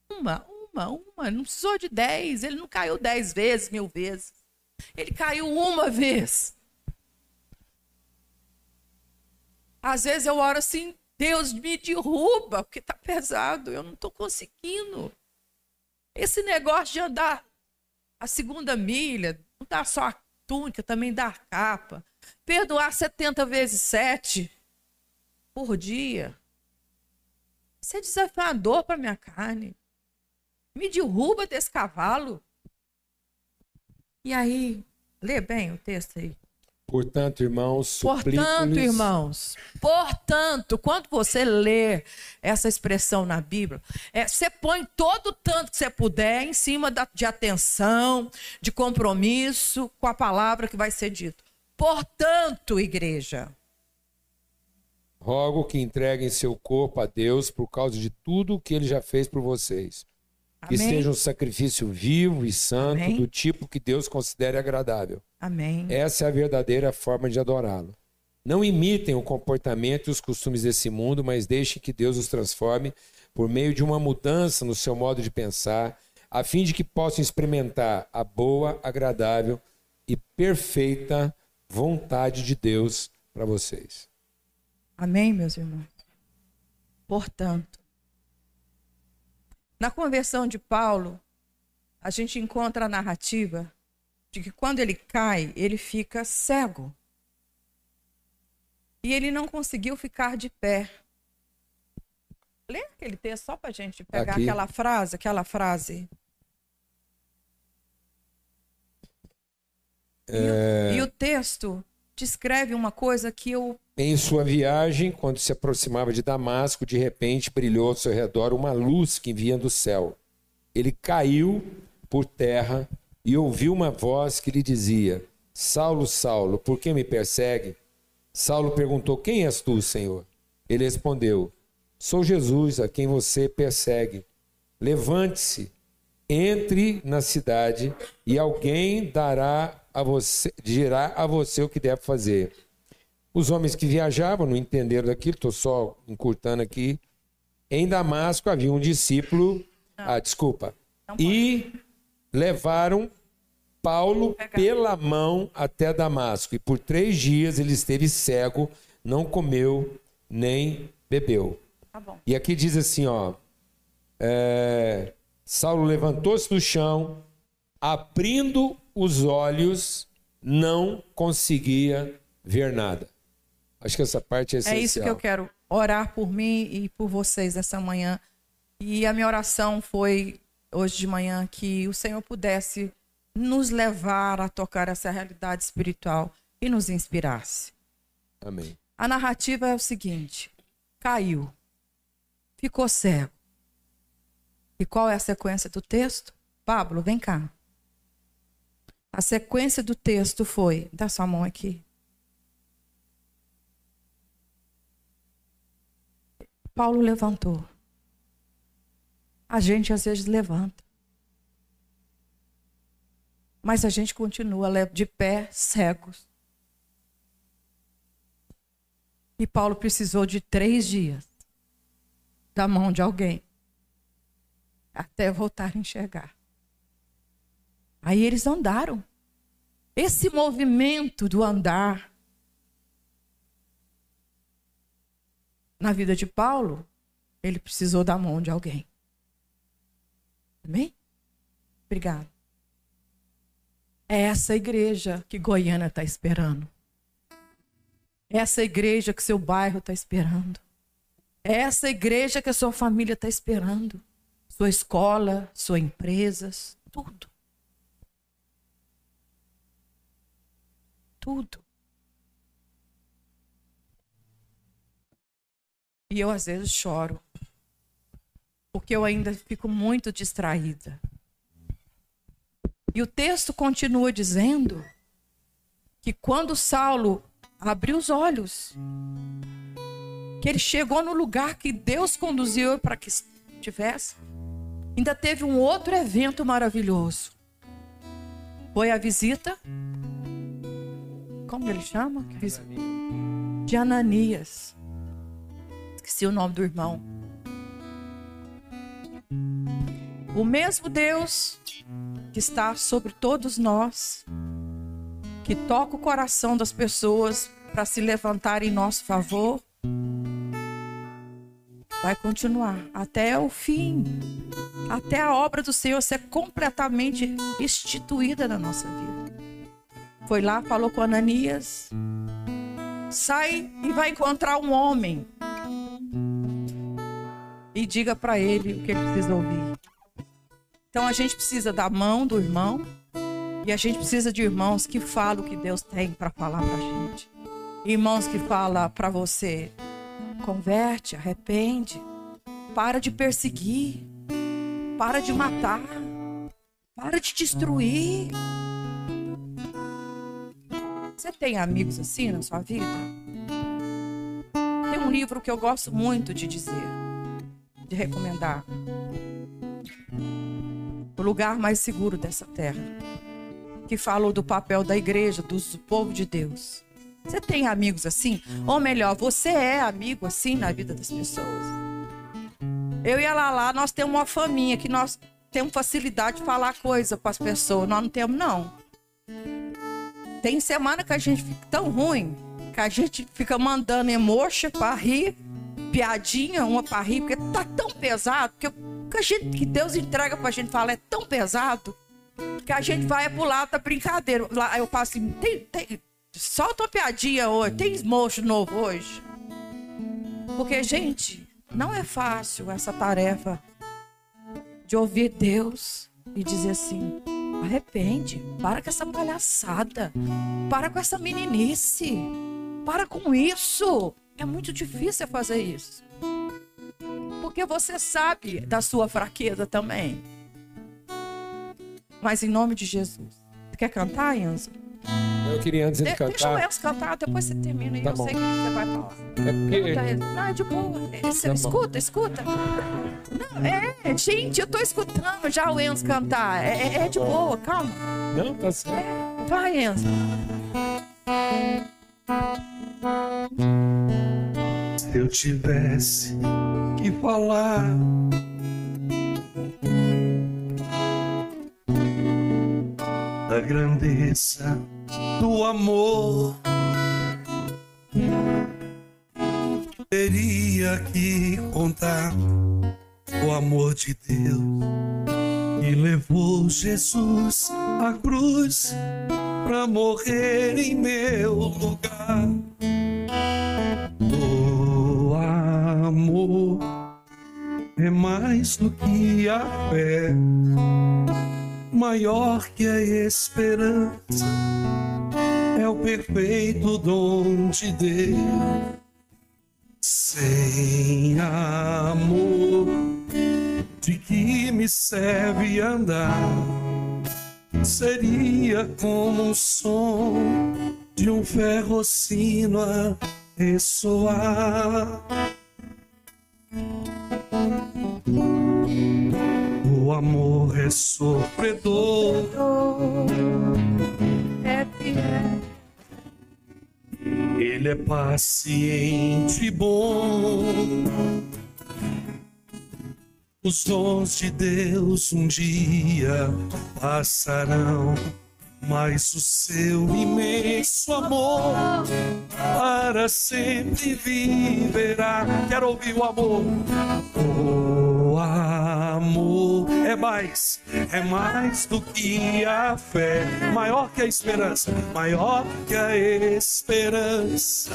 Uma, uma, uma. Não precisou de dez. Ele não caiu dez vezes, mil vezes. Ele caiu uma vez. Às vezes eu oro assim, Deus me derruba, porque está pesado, eu não estou conseguindo. Esse negócio de andar a segunda milha, não dá só a túnica, também dá a capa. Perdoar 70 vezes 7 por dia. Isso é desafiador para minha carne. Me derruba desse cavalo. E aí, lê bem o texto aí. Portanto, irmãos, Portanto, irmãos, portanto, quando você lê essa expressão na Bíblia, é, você põe todo o tanto que você puder em cima da, de atenção, de compromisso com a palavra que vai ser dito. Portanto, igreja. Rogo que entreguem seu corpo a Deus por causa de tudo o que ele já fez por vocês. Amém. Que seja um sacrifício vivo e santo, Amém. do tipo que Deus considere agradável. Amém. Essa é a verdadeira forma de adorá-lo. Não imitem o comportamento e os costumes desse mundo, mas deixem que Deus os transforme por meio de uma mudança no seu modo de pensar, a fim de que possam experimentar a boa, agradável e perfeita vontade de Deus para vocês. Amém, meus irmãos? Portanto, na conversão de Paulo, a gente encontra a narrativa de que quando ele cai, ele fica cego. E ele não conseguiu ficar de pé. Lê aquele texto só para a gente pegar Aqui. aquela frase, aquela frase. É... E, o, e o texto descreve uma coisa que eu. Em sua viagem, quando se aproximava de Damasco, de repente brilhou ao seu redor uma luz que vinha do céu. Ele caiu por terra e ouviu uma voz que lhe dizia: Saulo, Saulo, por que me persegue? Saulo perguntou: Quem és tu, Senhor? Ele respondeu: Sou Jesus, a quem você persegue. Levante-se, entre na cidade e alguém dará a você, dirá a você o que deve fazer. Os homens que viajavam não entenderam daquilo, estou só encurtando aqui. Em Damasco havia um discípulo, ah, desculpa, e levaram Paulo pela mão até Damasco. E por três dias ele esteve cego, não comeu nem bebeu. Tá e aqui diz assim, ó. É, Saulo levantou-se do chão, abrindo os olhos, não conseguia ver nada. Acho que essa parte é essencial. É isso que eu quero orar por mim e por vocês essa manhã. E a minha oração foi hoje de manhã que o Senhor pudesse nos levar a tocar essa realidade espiritual e nos inspirasse. Amém. A narrativa é o seguinte: caiu, ficou cego. E qual é a sequência do texto? Pablo, vem cá. A sequência do texto foi: dá sua mão aqui. Paulo levantou. A gente às vezes levanta. Mas a gente continua de pé, cegos. E Paulo precisou de três dias da mão de alguém até voltar a enxergar. Aí eles andaram. Esse movimento do andar na vida de Paulo, ele precisou da mão de alguém. Amém? Obrigado. É essa igreja que Goiânia está esperando. É essa igreja que seu bairro está esperando. É essa igreja que a sua família está esperando. Sua escola, sua empresa, tudo. Tudo. E eu às vezes choro. Porque eu ainda fico muito distraída. E o texto continua dizendo que quando Saulo abriu os olhos, que ele chegou no lugar que Deus conduziu para que estivesse, ainda teve um outro evento maravilhoso. Foi a visita. Como ele chama? De Ananias. Esqueci o nome do irmão. O mesmo Deus que está sobre todos nós, que toca o coração das pessoas para se levantar em nosso favor, vai continuar até o fim, até a obra do Senhor ser completamente instituída na nossa vida. Foi lá, falou com Ananias, sai e vai encontrar um homem e diga para ele o que ele precisa ouvir. Então a gente precisa da mão do irmão e a gente precisa de irmãos que falam o que Deus tem para falar para a gente. Irmãos que falam para você, converte, arrepende, para de perseguir, para de matar, para de destruir. Você tem amigos assim na sua vida? Tem um livro que eu gosto muito de dizer de recomendar. O lugar mais seguro dessa terra. Que fala do papel da igreja, do povo de Deus. Você tem amigos assim? Ou melhor, você é amigo assim na vida das pessoas? Eu e a Lala, nós temos uma faminha que nós temos facilidade de falar coisa para as pessoas. Nós não temos, não. Tem semana que a gente fica tão ruim que a gente fica mandando emoxa para rir piadinha, uma pra rir, porque tá tão pesado, que, que, a gente, que Deus entrega pra gente falar é tão pesado, que a gente vai pro lado da brincadeira. Lá eu passo assim, tem, tem, solta uma piadinha hoje, tem esmocho novo hoje. Porque, gente, não é fácil essa tarefa de ouvir Deus e dizer assim: arrepende, para com essa palhaçada, para com essa meninice, para com isso. É muito difícil fazer isso. Porque você sabe da sua fraqueza também. Mas em nome de Jesus. Quer cantar, Enzo? Eu queria antes de, de cantar. Deixa o Enzo cantar, depois você termina e tá eu bom. sei o que você vai falar. É porque... Não, é de boa. Você, tá escuta, bom. escuta. Não, é, gente, eu tô escutando já o Enzo cantar. É, é, é de boa, calma. Não, tá certo. É, vai, Enzo. Se eu tivesse que falar da grandeza do amor, teria que contar o amor de Deus que levou Jesus à cruz para morrer em meu lugar. O amor é mais do que a fé, maior que a esperança, é o perfeito dom de Deus. Sem amor, de que me serve andar? seria como um som de um ferrocino a ressoar. O amor é sofredor, é. Ele é paciente e bom. Os dons de Deus um dia passarão mas o seu imenso amor para sempre viverá. Quero ouvir o amor. O amor é mais, é mais do que a fé, maior que a esperança, maior que a esperança.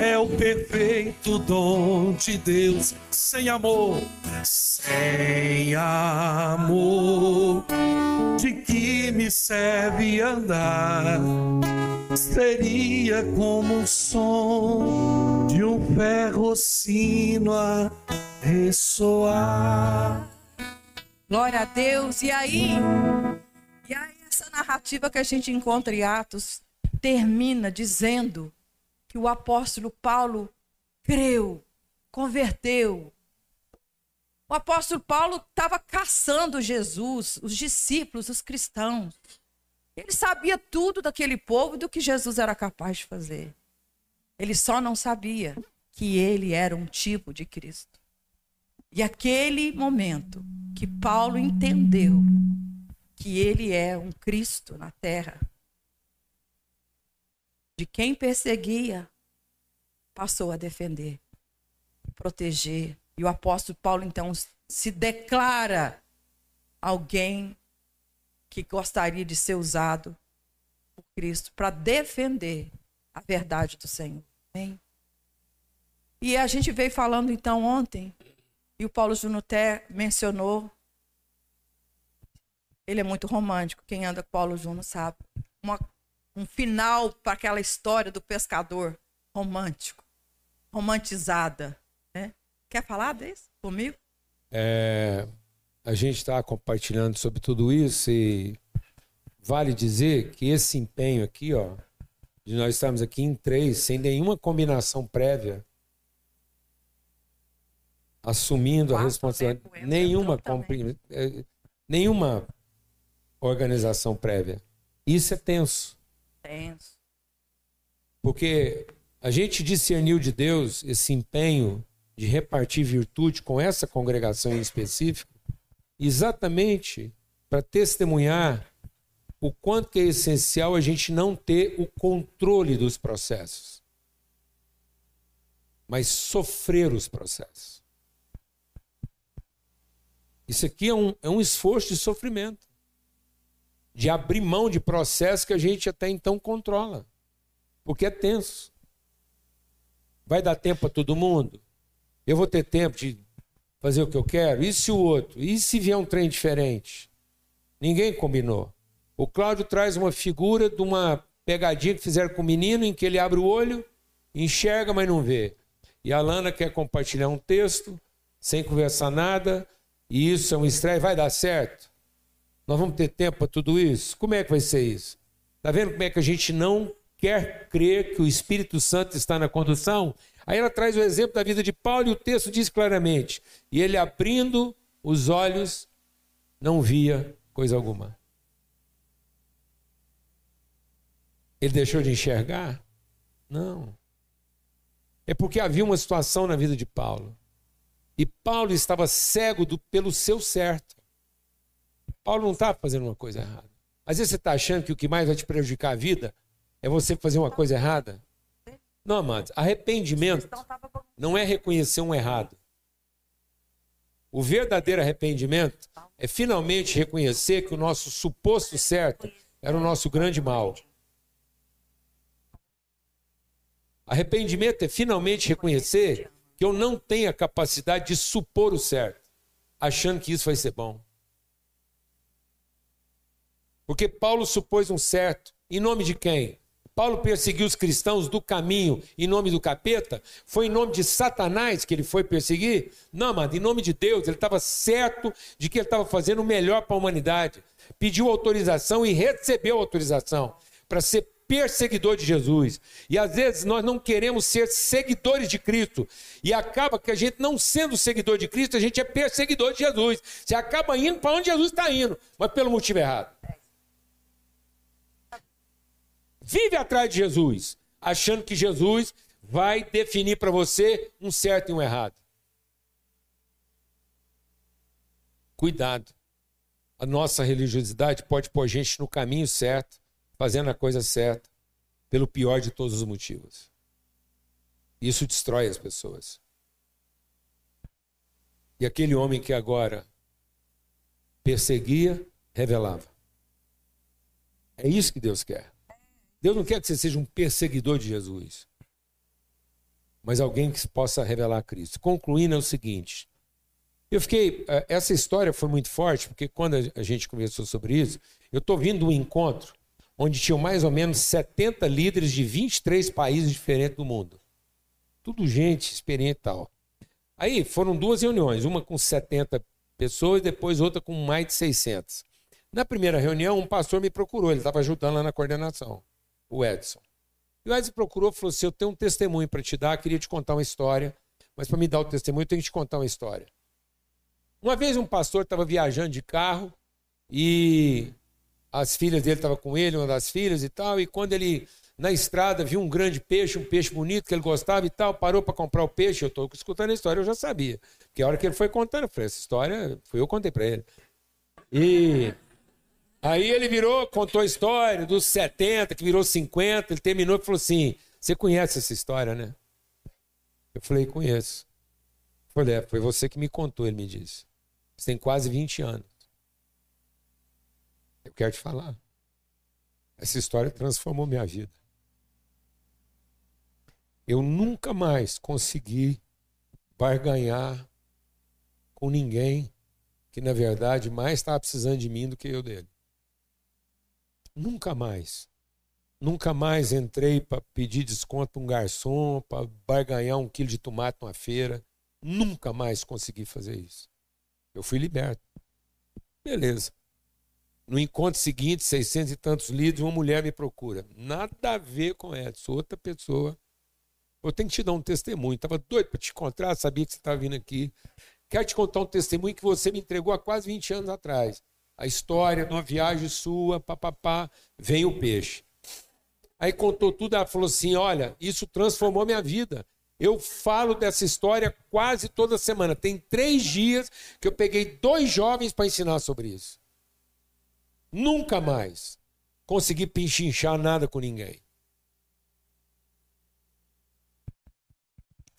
É o perfeito dom de Deus, sem amor, sem amor. De que me serve andar? Seria como o som de um ferrocino a ressoar. Glória a Deus. E aí? E aí essa narrativa que a gente encontra em Atos termina dizendo que o apóstolo Paulo creu, converteu. O apóstolo Paulo estava caçando Jesus, os discípulos, os cristãos. Ele sabia tudo daquele povo do que Jesus era capaz de fazer. Ele só não sabia que ele era um tipo de Cristo. E aquele momento que Paulo entendeu que ele é um Cristo na terra, de quem perseguia, passou a defender, proteger. E o apóstolo Paulo então se declara alguém que gostaria de ser usado por Cristo para defender a verdade do Senhor. Amém? E a gente veio falando então ontem, e o Paulo Júnior até mencionou, ele é muito romântico, quem anda com Paulo Júnior sabe. Uma, um final para aquela história do pescador romântico, romantizada. Né? Quer falar desse comigo? É, a gente está compartilhando sobre tudo isso e vale dizer que esse empenho aqui, ó, de nós estamos aqui em três, sem nenhuma combinação prévia, assumindo a responsabilidade, nenhuma, é, nenhuma organização prévia. Isso é tenso. Tenso. Porque a gente discerniu de Deus esse empenho de repartir virtude com essa congregação em específico, exatamente para testemunhar o quanto que é essencial a gente não ter o controle dos processos, mas sofrer os processos. Isso aqui é um, é um esforço de sofrimento, de abrir mão de processos que a gente até então controla, porque é tenso. Vai dar tempo para todo mundo? Eu vou ter tempo de fazer o que eu quero? E se o outro? E se vier um trem diferente? Ninguém combinou. O Cláudio traz uma figura de uma pegadinha que fizeram com o menino, em que ele abre o olho, enxerga, mas não vê. E a Lana quer compartilhar um texto, sem conversar nada, e isso é um estreia, vai dar certo? Nós vamos ter tempo para tudo isso? Como é que vai ser isso? Está vendo como é que a gente não quer crer que o Espírito Santo está na condução? Aí ela traz o exemplo da vida de Paulo e o texto diz claramente: e ele abrindo os olhos, não via coisa alguma. Ele deixou de enxergar? Não. É porque havia uma situação na vida de Paulo. E Paulo estava cego do, pelo seu certo. Paulo não estava fazendo uma coisa errada. Às vezes você está achando que o que mais vai te prejudicar a vida é você fazer uma coisa errada. Não, amados, arrependimento não é reconhecer um errado. O verdadeiro arrependimento é finalmente reconhecer que o nosso suposto certo era o nosso grande mal. Arrependimento é finalmente reconhecer que eu não tenho a capacidade de supor o certo, achando que isso vai ser bom. Porque Paulo supôs um certo, em nome de quem? Paulo perseguiu os cristãos do caminho em nome do capeta? Foi em nome de Satanás que ele foi perseguir? Não, mano, em nome de Deus. Ele estava certo de que ele estava fazendo o melhor para a humanidade. Pediu autorização e recebeu autorização para ser perseguidor de Jesus. E às vezes nós não queremos ser seguidores de Cristo. E acaba que a gente, não sendo seguidor de Cristo, a gente é perseguidor de Jesus. Você acaba indo para onde Jesus está indo, mas pelo motivo errado. Vive atrás de Jesus, achando que Jesus vai definir para você um certo e um errado. Cuidado. A nossa religiosidade pode pôr a gente no caminho certo, fazendo a coisa certa, pelo pior de todos os motivos. Isso destrói as pessoas. E aquele homem que agora perseguia, revelava. É isso que Deus quer. Deus não quer que você seja um perseguidor de Jesus, mas alguém que possa revelar Cristo. Concluindo é o seguinte: eu fiquei. Eh, essa história foi muito forte, porque quando a gente conversou sobre isso, eu estou vindo um encontro onde tinham mais ou menos 70 líderes de 23 países diferentes do mundo. Tudo gente experiente e tal. Aí foram duas reuniões, uma com 70 pessoas, depois outra com mais de 600. Na primeira reunião, um pastor me procurou, ele estava ajudando lá na coordenação, o Edson. E o Edson procurou e falou assim: Eu tenho um testemunho para te dar, queria te contar uma história, mas para me dar o testemunho, eu tenho que te contar uma história. Uma vez um pastor estava viajando de carro e as filhas dele estavam com ele, uma das filhas e tal, e quando ele na estrada viu um grande peixe, um peixe bonito que ele gostava e tal, parou para comprar o peixe. Eu estou escutando a história, eu já sabia. Porque a hora que ele foi contando, eu falei, essa história foi eu que contei para ele. E aí ele virou, contou a história dos 70, que virou 50, ele terminou e falou assim: Você conhece essa história, né? Eu falei, conheço. Eu falei, é, foi você que me contou, ele me disse. Você tem quase 20 anos. Eu quero te falar. Essa história transformou minha vida. Eu nunca mais consegui barganhar com ninguém que, na verdade, mais estava precisando de mim do que eu dele. Nunca mais. Nunca mais entrei para pedir desconto para um garçom, para barganhar um quilo de tomate numa feira. Nunca mais consegui fazer isso. Eu fui liberto. Beleza. No encontro seguinte, 600 e tantos líderes, uma mulher me procura. Nada a ver com Edson, outra pessoa. Eu tenho que te dar um testemunho. Estava doido para te encontrar, sabia que você estava vindo aqui. Quero te contar um testemunho que você me entregou há quase 20 anos atrás. A história de uma viagem sua, papapá, vem o peixe. Aí contou tudo, ela falou assim: olha, isso transformou minha vida. Eu falo dessa história quase toda semana. Tem três dias que eu peguei dois jovens para ensinar sobre isso. Nunca mais consegui pinchinchar nada com ninguém.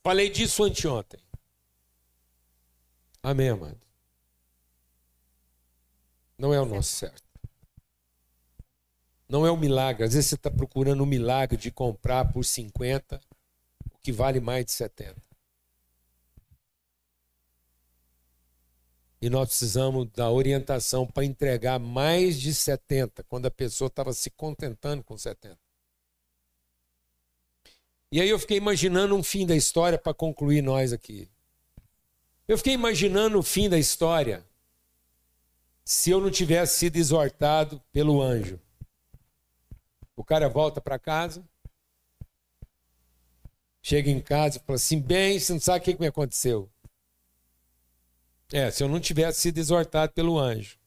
Falei disso anteontem. Amém, amado? Não é o nosso certo. Não é um milagre. Às vezes você está procurando um milagre de comprar por 50 que vale mais de 70. E nós precisamos da orientação para entregar mais de 70, quando a pessoa estava se contentando com 70. E aí eu fiquei imaginando um fim da história para concluir nós aqui. Eu fiquei imaginando o fim da história se eu não tivesse sido exortado pelo anjo. O cara volta para casa, chega em casa e fala assim: bem, você não sabe o que, me aconteceu. É, se eu não tivesse sido exortado pelo anjo.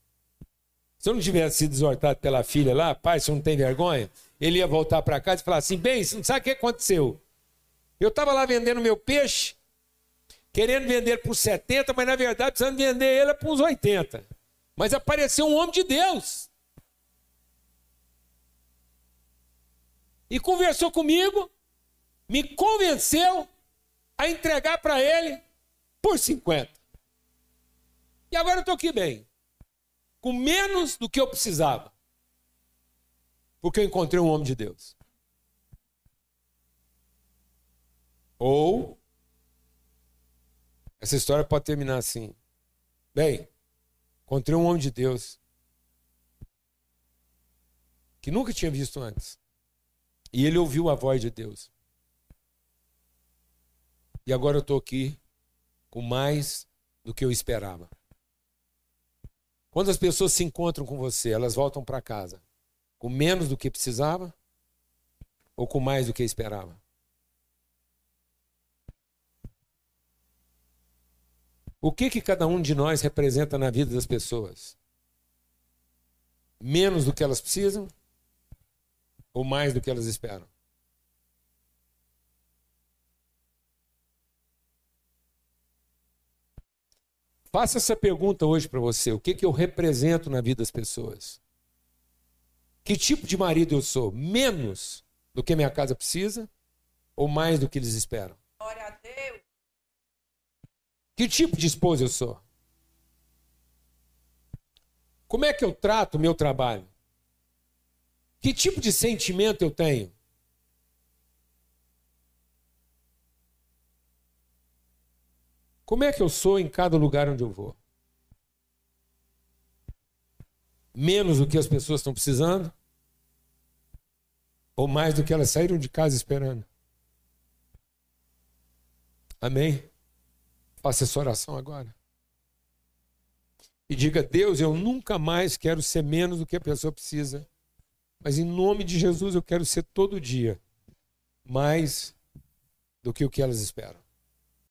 Se eu não tivesse sido exortado pela filha lá, pai, você não tem vergonha? Ele ia voltar para casa e falar assim: bem, você não sabe o que aconteceu. Eu estava lá vendendo meu peixe, querendo vender por 70, mas na verdade precisando vender ele por uns 80. Mas apareceu um homem de Deus. E conversou comigo me convenceu a entregar para ele por 50. E agora eu estou aqui bem, com menos do que eu precisava, porque eu encontrei um homem de Deus. Ou essa história pode terminar assim: bem, encontrei um homem de Deus que nunca tinha visto antes. E ele ouviu a voz de Deus. E agora eu estou aqui com mais do que eu esperava. Quando as pessoas se encontram com você, elas voltam para casa com menos do que precisava Ou com mais do que esperava? O que que cada um de nós representa na vida das pessoas? Menos do que elas precisam ou mais do que elas esperam? Faça essa pergunta hoje para você: o que que eu represento na vida das pessoas? Que tipo de marido eu sou? Menos do que minha casa precisa ou mais do que eles esperam? Glória a Deus. Que tipo de esposa eu sou? Como é que eu trato o meu trabalho? Que tipo de sentimento eu tenho? Como é que eu sou em cada lugar onde eu vou? Menos do que as pessoas estão precisando? Ou mais do que elas saíram de casa esperando? Amém? Faça essa oração agora. E diga: Deus, eu nunca mais quero ser menos do que a pessoa precisa. Mas em nome de Jesus eu quero ser todo dia mais do que o que elas esperam.